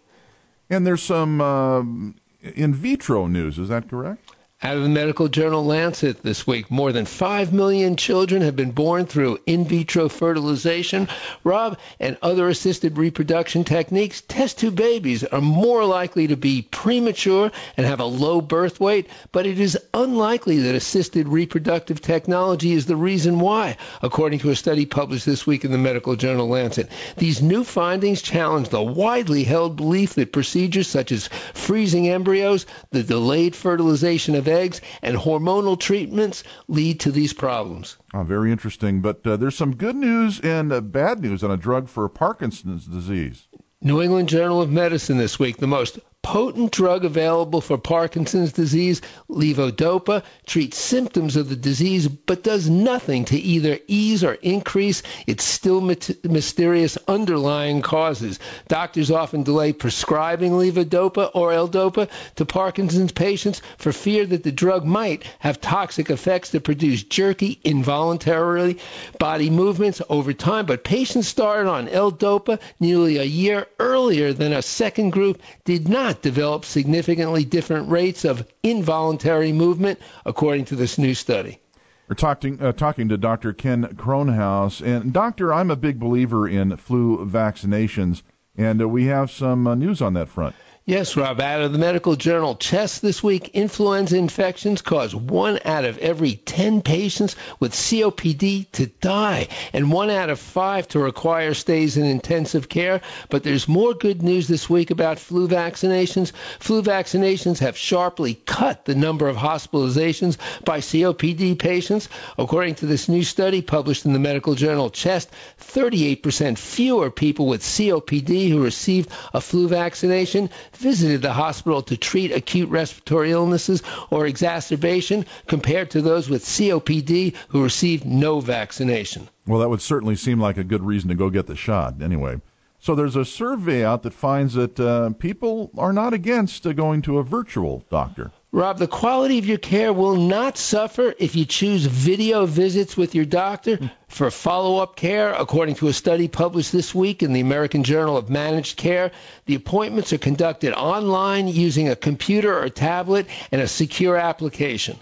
And there's some um in vitro news. Is that correct? Out of the medical journal Lancet this week, more than 5 million children have been born through in vitro fertilization, Rob, and other assisted reproduction techniques. Test tube babies are more likely to be premature and have a low birth weight, but it is unlikely that assisted reproductive technology is the reason why, according to a study published this week in the medical journal Lancet. These new findings challenge the widely held belief that procedures such as freezing embryos, the delayed fertilization of eggs, and hormonal treatments lead to these problems. Oh, very interesting. But uh, there's some good news and uh, bad news on a drug for Parkinson's disease. New England Journal of Medicine this week, the most potent drug available for Parkinson's disease, levodopa, treats symptoms of the disease but does nothing to either ease or increase its still mysterious underlying causes. Doctors often delay prescribing levodopa or L-dopa to Parkinson's patients for fear that the drug might have toxic effects that produce jerky, involuntary body movements over time. But patients started on L-dopa nearly a year earlier than a second group did not develop significantly different rates of involuntary movement, according to this new study. We're talking uh, talking to Dr. Ken Kronhaus, and doctor, I'm a big believer in flu vaccinations, and uh, we have some uh, news on that front. Yes, Rob, out of the medical journal Chest this week, influenza infections cause one out of every 10 patients with COPD to die and one out of five to require stays in intensive care. But there's more good news this week about flu vaccinations. Flu vaccinations have sharply cut the number of hospitalizations by COPD patients. According to this new study published in the medical journal Chest, 38% fewer people with COPD who received a flu vaccination visited the hospital to treat acute respiratory illnesses or exacerbation compared to those with COPD who received no vaccination. Well, that would certainly seem like a good reason to go get the shot anyway. So there's a survey out that finds that uh, people are not against uh, going to a virtual doctor. Rob, the quality of your care will not suffer if you choose video visits with your doctor for follow up care. According to a study published this week in the American Journal of Managed Care, the appointments are conducted online using a computer or tablet and a secure application.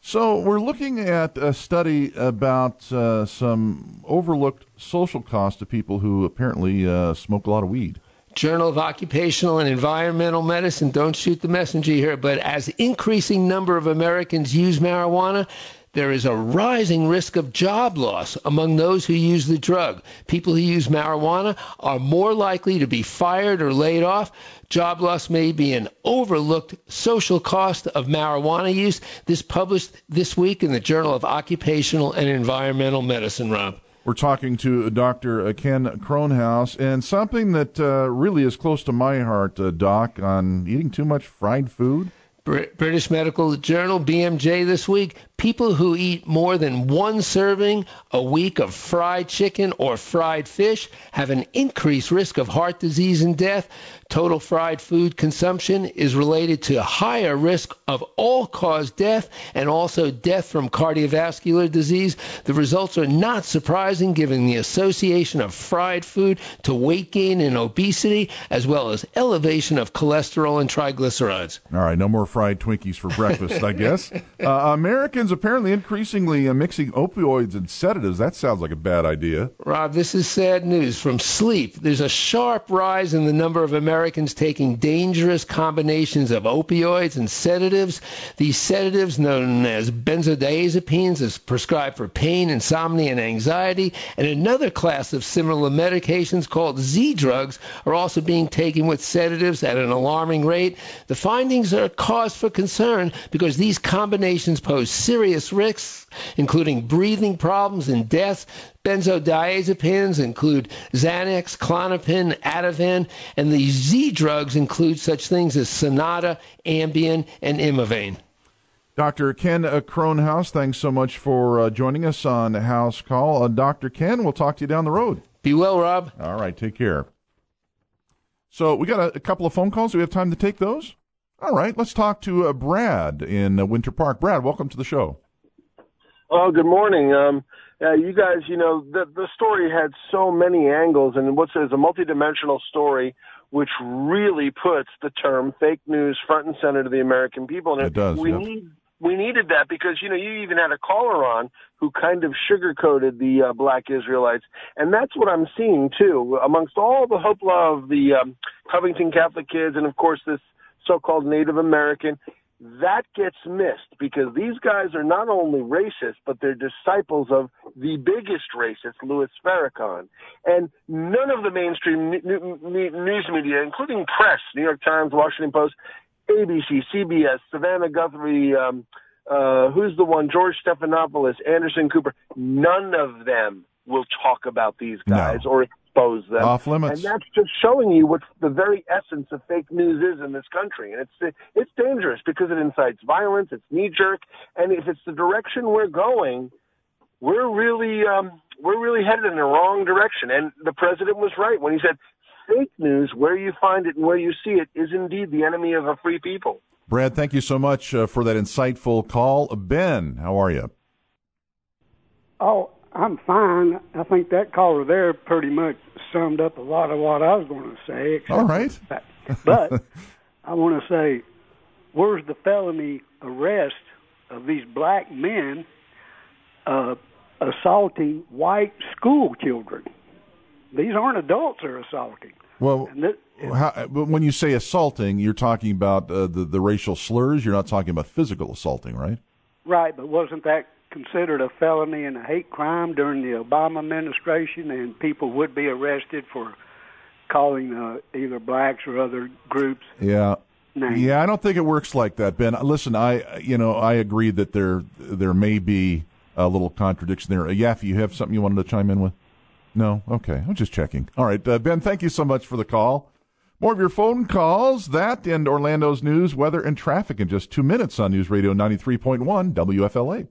So, we're looking at a study about uh, some overlooked social costs to people who apparently uh, smoke a lot of weed. Journal of Occupational and Environmental Medicine, don't shoot the messenger here, but as increasing number of Americans use marijuana, there is a rising risk of job loss among those who use the drug. People who use marijuana are more likely to be fired or laid off. Job loss may be an overlooked social cost of marijuana use. This published this week in the Journal of Occupational and Environmental Medicine, Rob. We're talking to Dr. Ken Kronhaus, and something that uh, really is close to my heart, uh, Doc, on eating too much fried food. British Medical Journal, BMJ, this week. People who eat more than one serving a week of fried chicken or fried fish have an increased risk of heart disease and death. Total fried food consumption is related to a higher risk of all cause death and also death from cardiovascular disease. The results are not surprising given the association of fried food to weight gain and obesity, as well as elevation of cholesterol and triglycerides. All right, no more fried Twinkies for breakfast, I guess. Uh, Americans apparently increasingly uh, mixing opioids and sedatives. That sounds like a bad idea. Rob, this is sad news from sleep. There's a sharp rise in the number of Americans taking dangerous combinations of opioids and sedatives. These sedatives, known as benzodiazepines, is prescribed for pain, insomnia, and anxiety. And another class of similar medications called Z drugs are also being taken with sedatives at an alarming rate. The findings are cause for concern because these combinations pose serious serious risks, including breathing problems and death. Benzodiazepines include Xanax, Klonopin, Ativan, and the Z drugs include such things as Sonata, Ambien, and Imovane. Dr. Ken Kronhaus, thanks so much for uh, joining us on House Call. Uh, Dr. Ken, we'll talk to you down the road. Be well, Rob. All right, take care. So we got a, a couple of phone calls. Do we have time to take those? All right, let's talk to uh, Brad in uh, Winter Park. Brad, welcome to the show. Oh, good morning. Um, uh, you guys, you know, the the story had so many angles, and what's is a multidimensional story which really puts the term fake news front and center to the American people. And It does, We yeah. need we needed that because you know you even had a caller on who kind of sugarcoated the uh, black Israelites, and that's what I'm seeing too amongst all the hoopla of the um, Covington Catholic kids, and of course this so-called Native American. That gets missed because these guys are not only racist, but they're disciples of the biggest racist, Louis Farrakhan. And none of the mainstream news media, including press, New York Times, Washington Post, ABC, CBS, Savannah Guthrie, um, uh, who's the one? George Stephanopoulos, Anderson Cooper. None of them will talk about these guys or expose them. Off limits. And that's just showing you what the very essence of fake news is in this country. And it's it's dangerous because it incites violence. It's knee jerk, and if it's the direction we're going, we're really um, we're really headed in the wrong direction. And the president was right when he said fake news, where you find it and where you see it, is indeed the enemy of a free people. Brad, thank you so much uh, for that insightful call. Ben, how are you? Oh, I'm fine. I think that caller there pretty much summed up a lot of what I was going to say. All right. But I want to say, where's the felony arrest of these black men uh, assaulting white school children? These aren't adults they're assaulting. Well, And that, how, but when you say assaulting, you're talking about uh, the the racial slurs. You're not talking about physical assaulting, right? right, but wasn't that considered a felony and a hate crime during the Obama administration? And people would be arrested for calling uh, either blacks or other groups Yeah. names. Yeah, I don't think it works like that, Ben. Listen, I you know I agree that there there may be a little contradiction there. Uh, Yaffe, you have something you wanted to chime in with? No, okay, I'm just checking. All right, uh, Ben, thank you so much for the call. More of your phone calls, that and Orlando's news, weather, and traffic in just two minutes on News Radio 93.1 WFLA.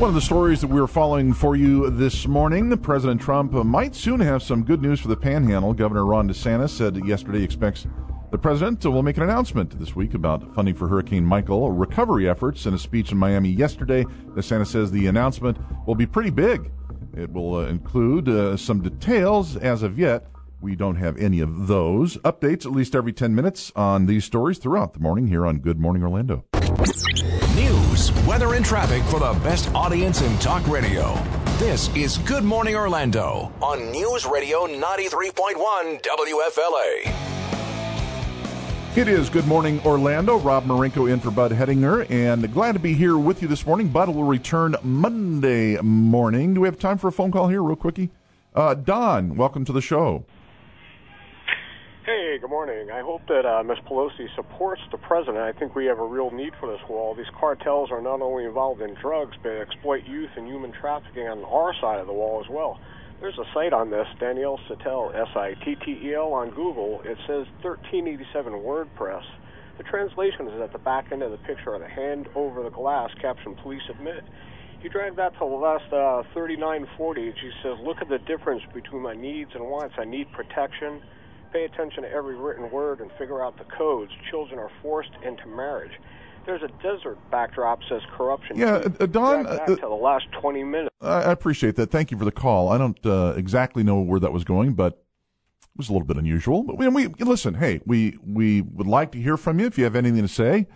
One of the stories that we are following for you this morning, President Trump might soon have some good news for the panhandle. Governor Ron DeSantis said yesterday he expects the president will make an announcement this week about funding for Hurricane Michael recovery efforts. In a speech in Miami yesterday, DeSantis says the announcement will be pretty big. It will uh, include uh, some details. As of yet, we don't have any of those. Updates at least every 10 minutes on these stories throughout the morning here on Good Morning Orlando. Weather, and traffic for the best audience in talk radio. This is Good Morning Orlando on News Radio 93.1 WFLA. It is Good Morning Orlando. Rob Marinko in for Bud Hedinger, and glad to be here with you this morning. Bud will return Monday morning. Do we have time for a phone call here, real quickie? Uh, Don, welcome to the show. Hey, good morning. I hope that uh, Ms. Pelosi supports the president. I think we have a real need for this wall. These cartels are not only involved in drugs, but exploit youth and human trafficking on our side of the wall as well. There's a site on this, Danielle Sattel Sittel, on Google. It says 1387 WordPress. The translation is at the back end of the picture of the hand over the glass, caption police admit. You drag that to the last uh, 3940, she says, look at the difference between my needs and wants. I need protection. Pay attention to every written word and figure out the codes. Children are forced into marriage. There's a desert backdrop says corruption. Yeah, uh, Don, Drag uh, to the last 20 minutes. I I appreciate that. Thank you for the call. I don't uh, exactly know where that was going, but it was a little bit unusual. But we, we listen. Hey, we we would like to hear from you if you have anything to say,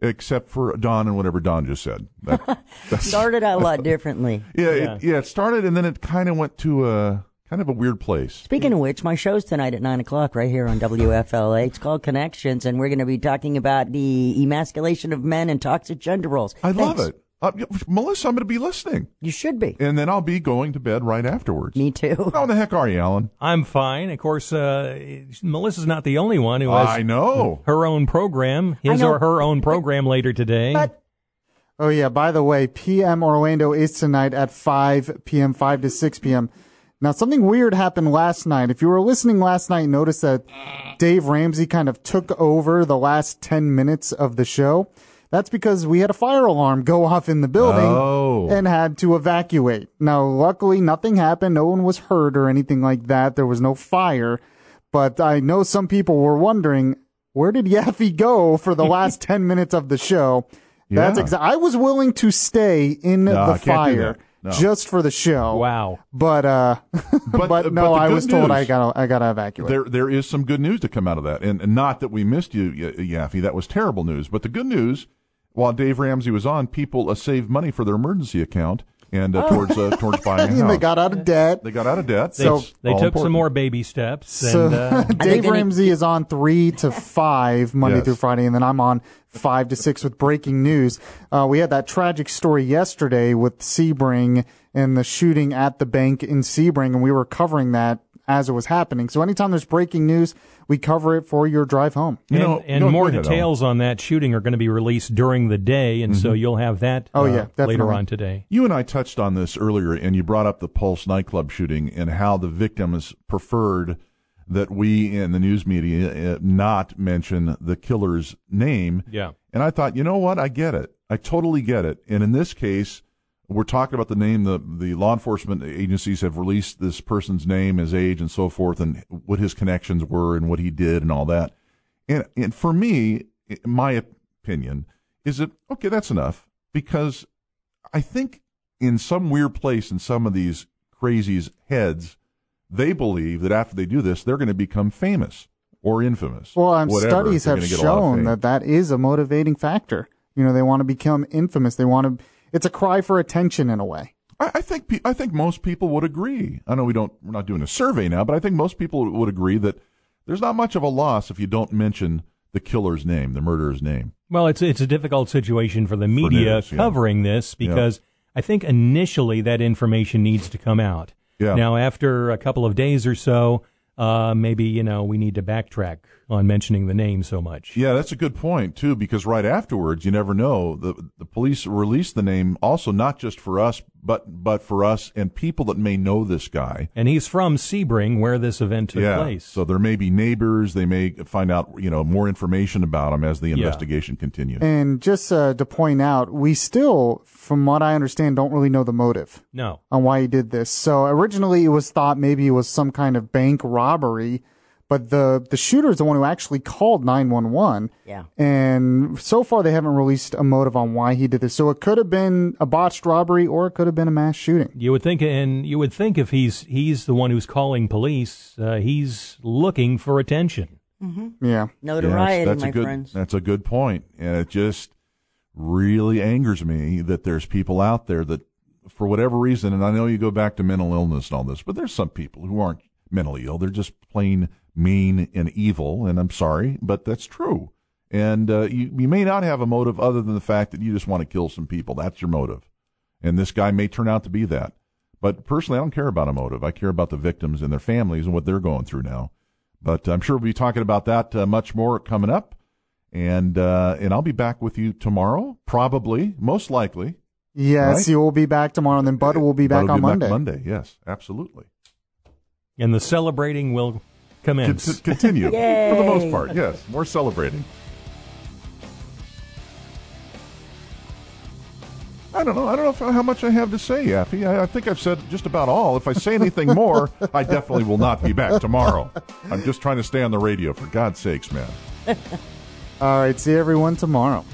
except for Don and whatever Don just said. That, Started out a lot differently. Yeah, It, yeah. It started and then it kind of went to a kind of a weird place. Speaking of which, my show's tonight at 9 o'clock right here on WFLA. It's called Connections, and we're going to be talking about the emasculation of men and toxic gender roles. I love it. Uh, Melissa, I'm going to be listening. You should be. And then I'll be going to bed right afterwards. Me too. How the heck are you, Alan? I'm fine. Of course, uh, Melissa's not the only one who has I know. her own program, his or her own program later today. Oh yeah. By the way, PM Orlando is tonight at 5 p.m., 5 to 6 p.m. Now something weird happened last night. If you were listening last night, notice that Dave Ramsey kind of took over the last 10 minutes of the show. That's because we had a fire alarm go off in the building Oh. and had to evacuate. Now, luckily nothing happened. No one was hurt or anything like that. There was no fire. But I know some people were wondering, where did Yaffe go for the last 10 minutes of the show? That's Yeah. exa- I was willing to stay in No, the fire. No. just for the show. Wow. But uh, but, But- no, but I was told I gotta I gotta evacuate. There, there is some good news to come out of that, and, and not that we missed you, Y- Yaffe. That was terrible news. But the good news, while Dave Ramsey was on, people uh, saved money for their emergency account and uh, towards uh, towards buying a house. they got out of debt. They got out of debt. They, That's they took important. some more baby steps. So and, uh, Dave Ramsey is on three to five Monday Yes. through Friday, and then I'm on five to six with breaking news. Uh, we had that tragic story yesterday with Sebring and the shooting at the bank in Sebring, and we were covering that as it was happening. So anytime there's breaking news, we cover it for your drive home. You and and no, more details on that shooting are going to be released during the day, and so you'll have that Oh, uh, yeah, later on today. You and I touched on this earlier, and you brought up the Pulse nightclub shooting and how the victims preferred that we in the news media uh, not mention the killer's name. Yeah. And I thought, you know what? I get it. I totally get it. And in this case, we're talking about the name. The the law enforcement agencies have released this person's name, his age, and so forth, and what his connections were, and what he did, and all that. And and for me, my opinion is that okay, that's enough because I think in some weird place in some of these crazies' heads, they believe that after they do this, they're going to become famous or infamous. Well, um, whatever. studies have gonna get a lot of shown that that is a motivating factor. You know, they want to become infamous. They want to. It's a cry for attention in a way. I, I think pe- I think most people would agree. I know we don't we're not doing a survey now, but I think most people would agree that there's not much of a loss if you don't mention the killer's name, the murderer's name. Well, it's it's a difficult situation for the media news, yeah. covering this Yeah. because I think initially that information needs to come out. Yeah. Now, after a couple of days or so, uh, maybe you know we need to backtrack on mentioning the name so much. Yeah, that's a good point too, because right afterwards, you never know. the The police released the name also not just for us, but but for us and people that may know this guy. And he's from Sebring, where this event took yeah, place. so there may be neighbors. They may find out you know more information about him as the investigation continues. And just uh, to point out, we still, from what I understand, don't really know the motive No. on why he did this. So originally, it was thought maybe it was some kind of bank robbery, but the the shooter is the one who actually called nine one one. Yeah. And so far, they haven't released a motive on why he did this. So it could have been a botched robbery, or it could have been a mass shooting. You would think, and you would think if he's he's the one who's calling police, uh, he's looking for attention. Yeah. Notoriety, Yes, that's my a good, friends. That's a good point, and it just really angers me that there's people out there that, for whatever reason, and I know you go back to mental illness and all this, but there's some people who aren't mentally ill; they're just plain mean and evil. And I'm sorry, but that's true. And uh, you you may not have a motive other than the fact that you just want to kill some people. That's your motive, and this guy may turn out to be that. But personally, I don't care about a motive. I care about the victims and their families and what they're going through now. But I'm sure we'll be talking about that uh, much more coming up. And uh, and I'll be back with you tomorrow, probably, most likely. Yes, Right? you will be back tomorrow, and then Bud will be back That'll on be Monday. Monday, yes, absolutely. And the celebrating will commence. Cont- continue for the most part. Yes, more celebrating. I don't know. I don't know if, how much I have to say, Yaffe. I, I think I've said just about all. If I say anything more, I definitely will not be back tomorrow. I'm just trying to stay on the radio, for God's sakes, man. All right, see everyone tomorrow.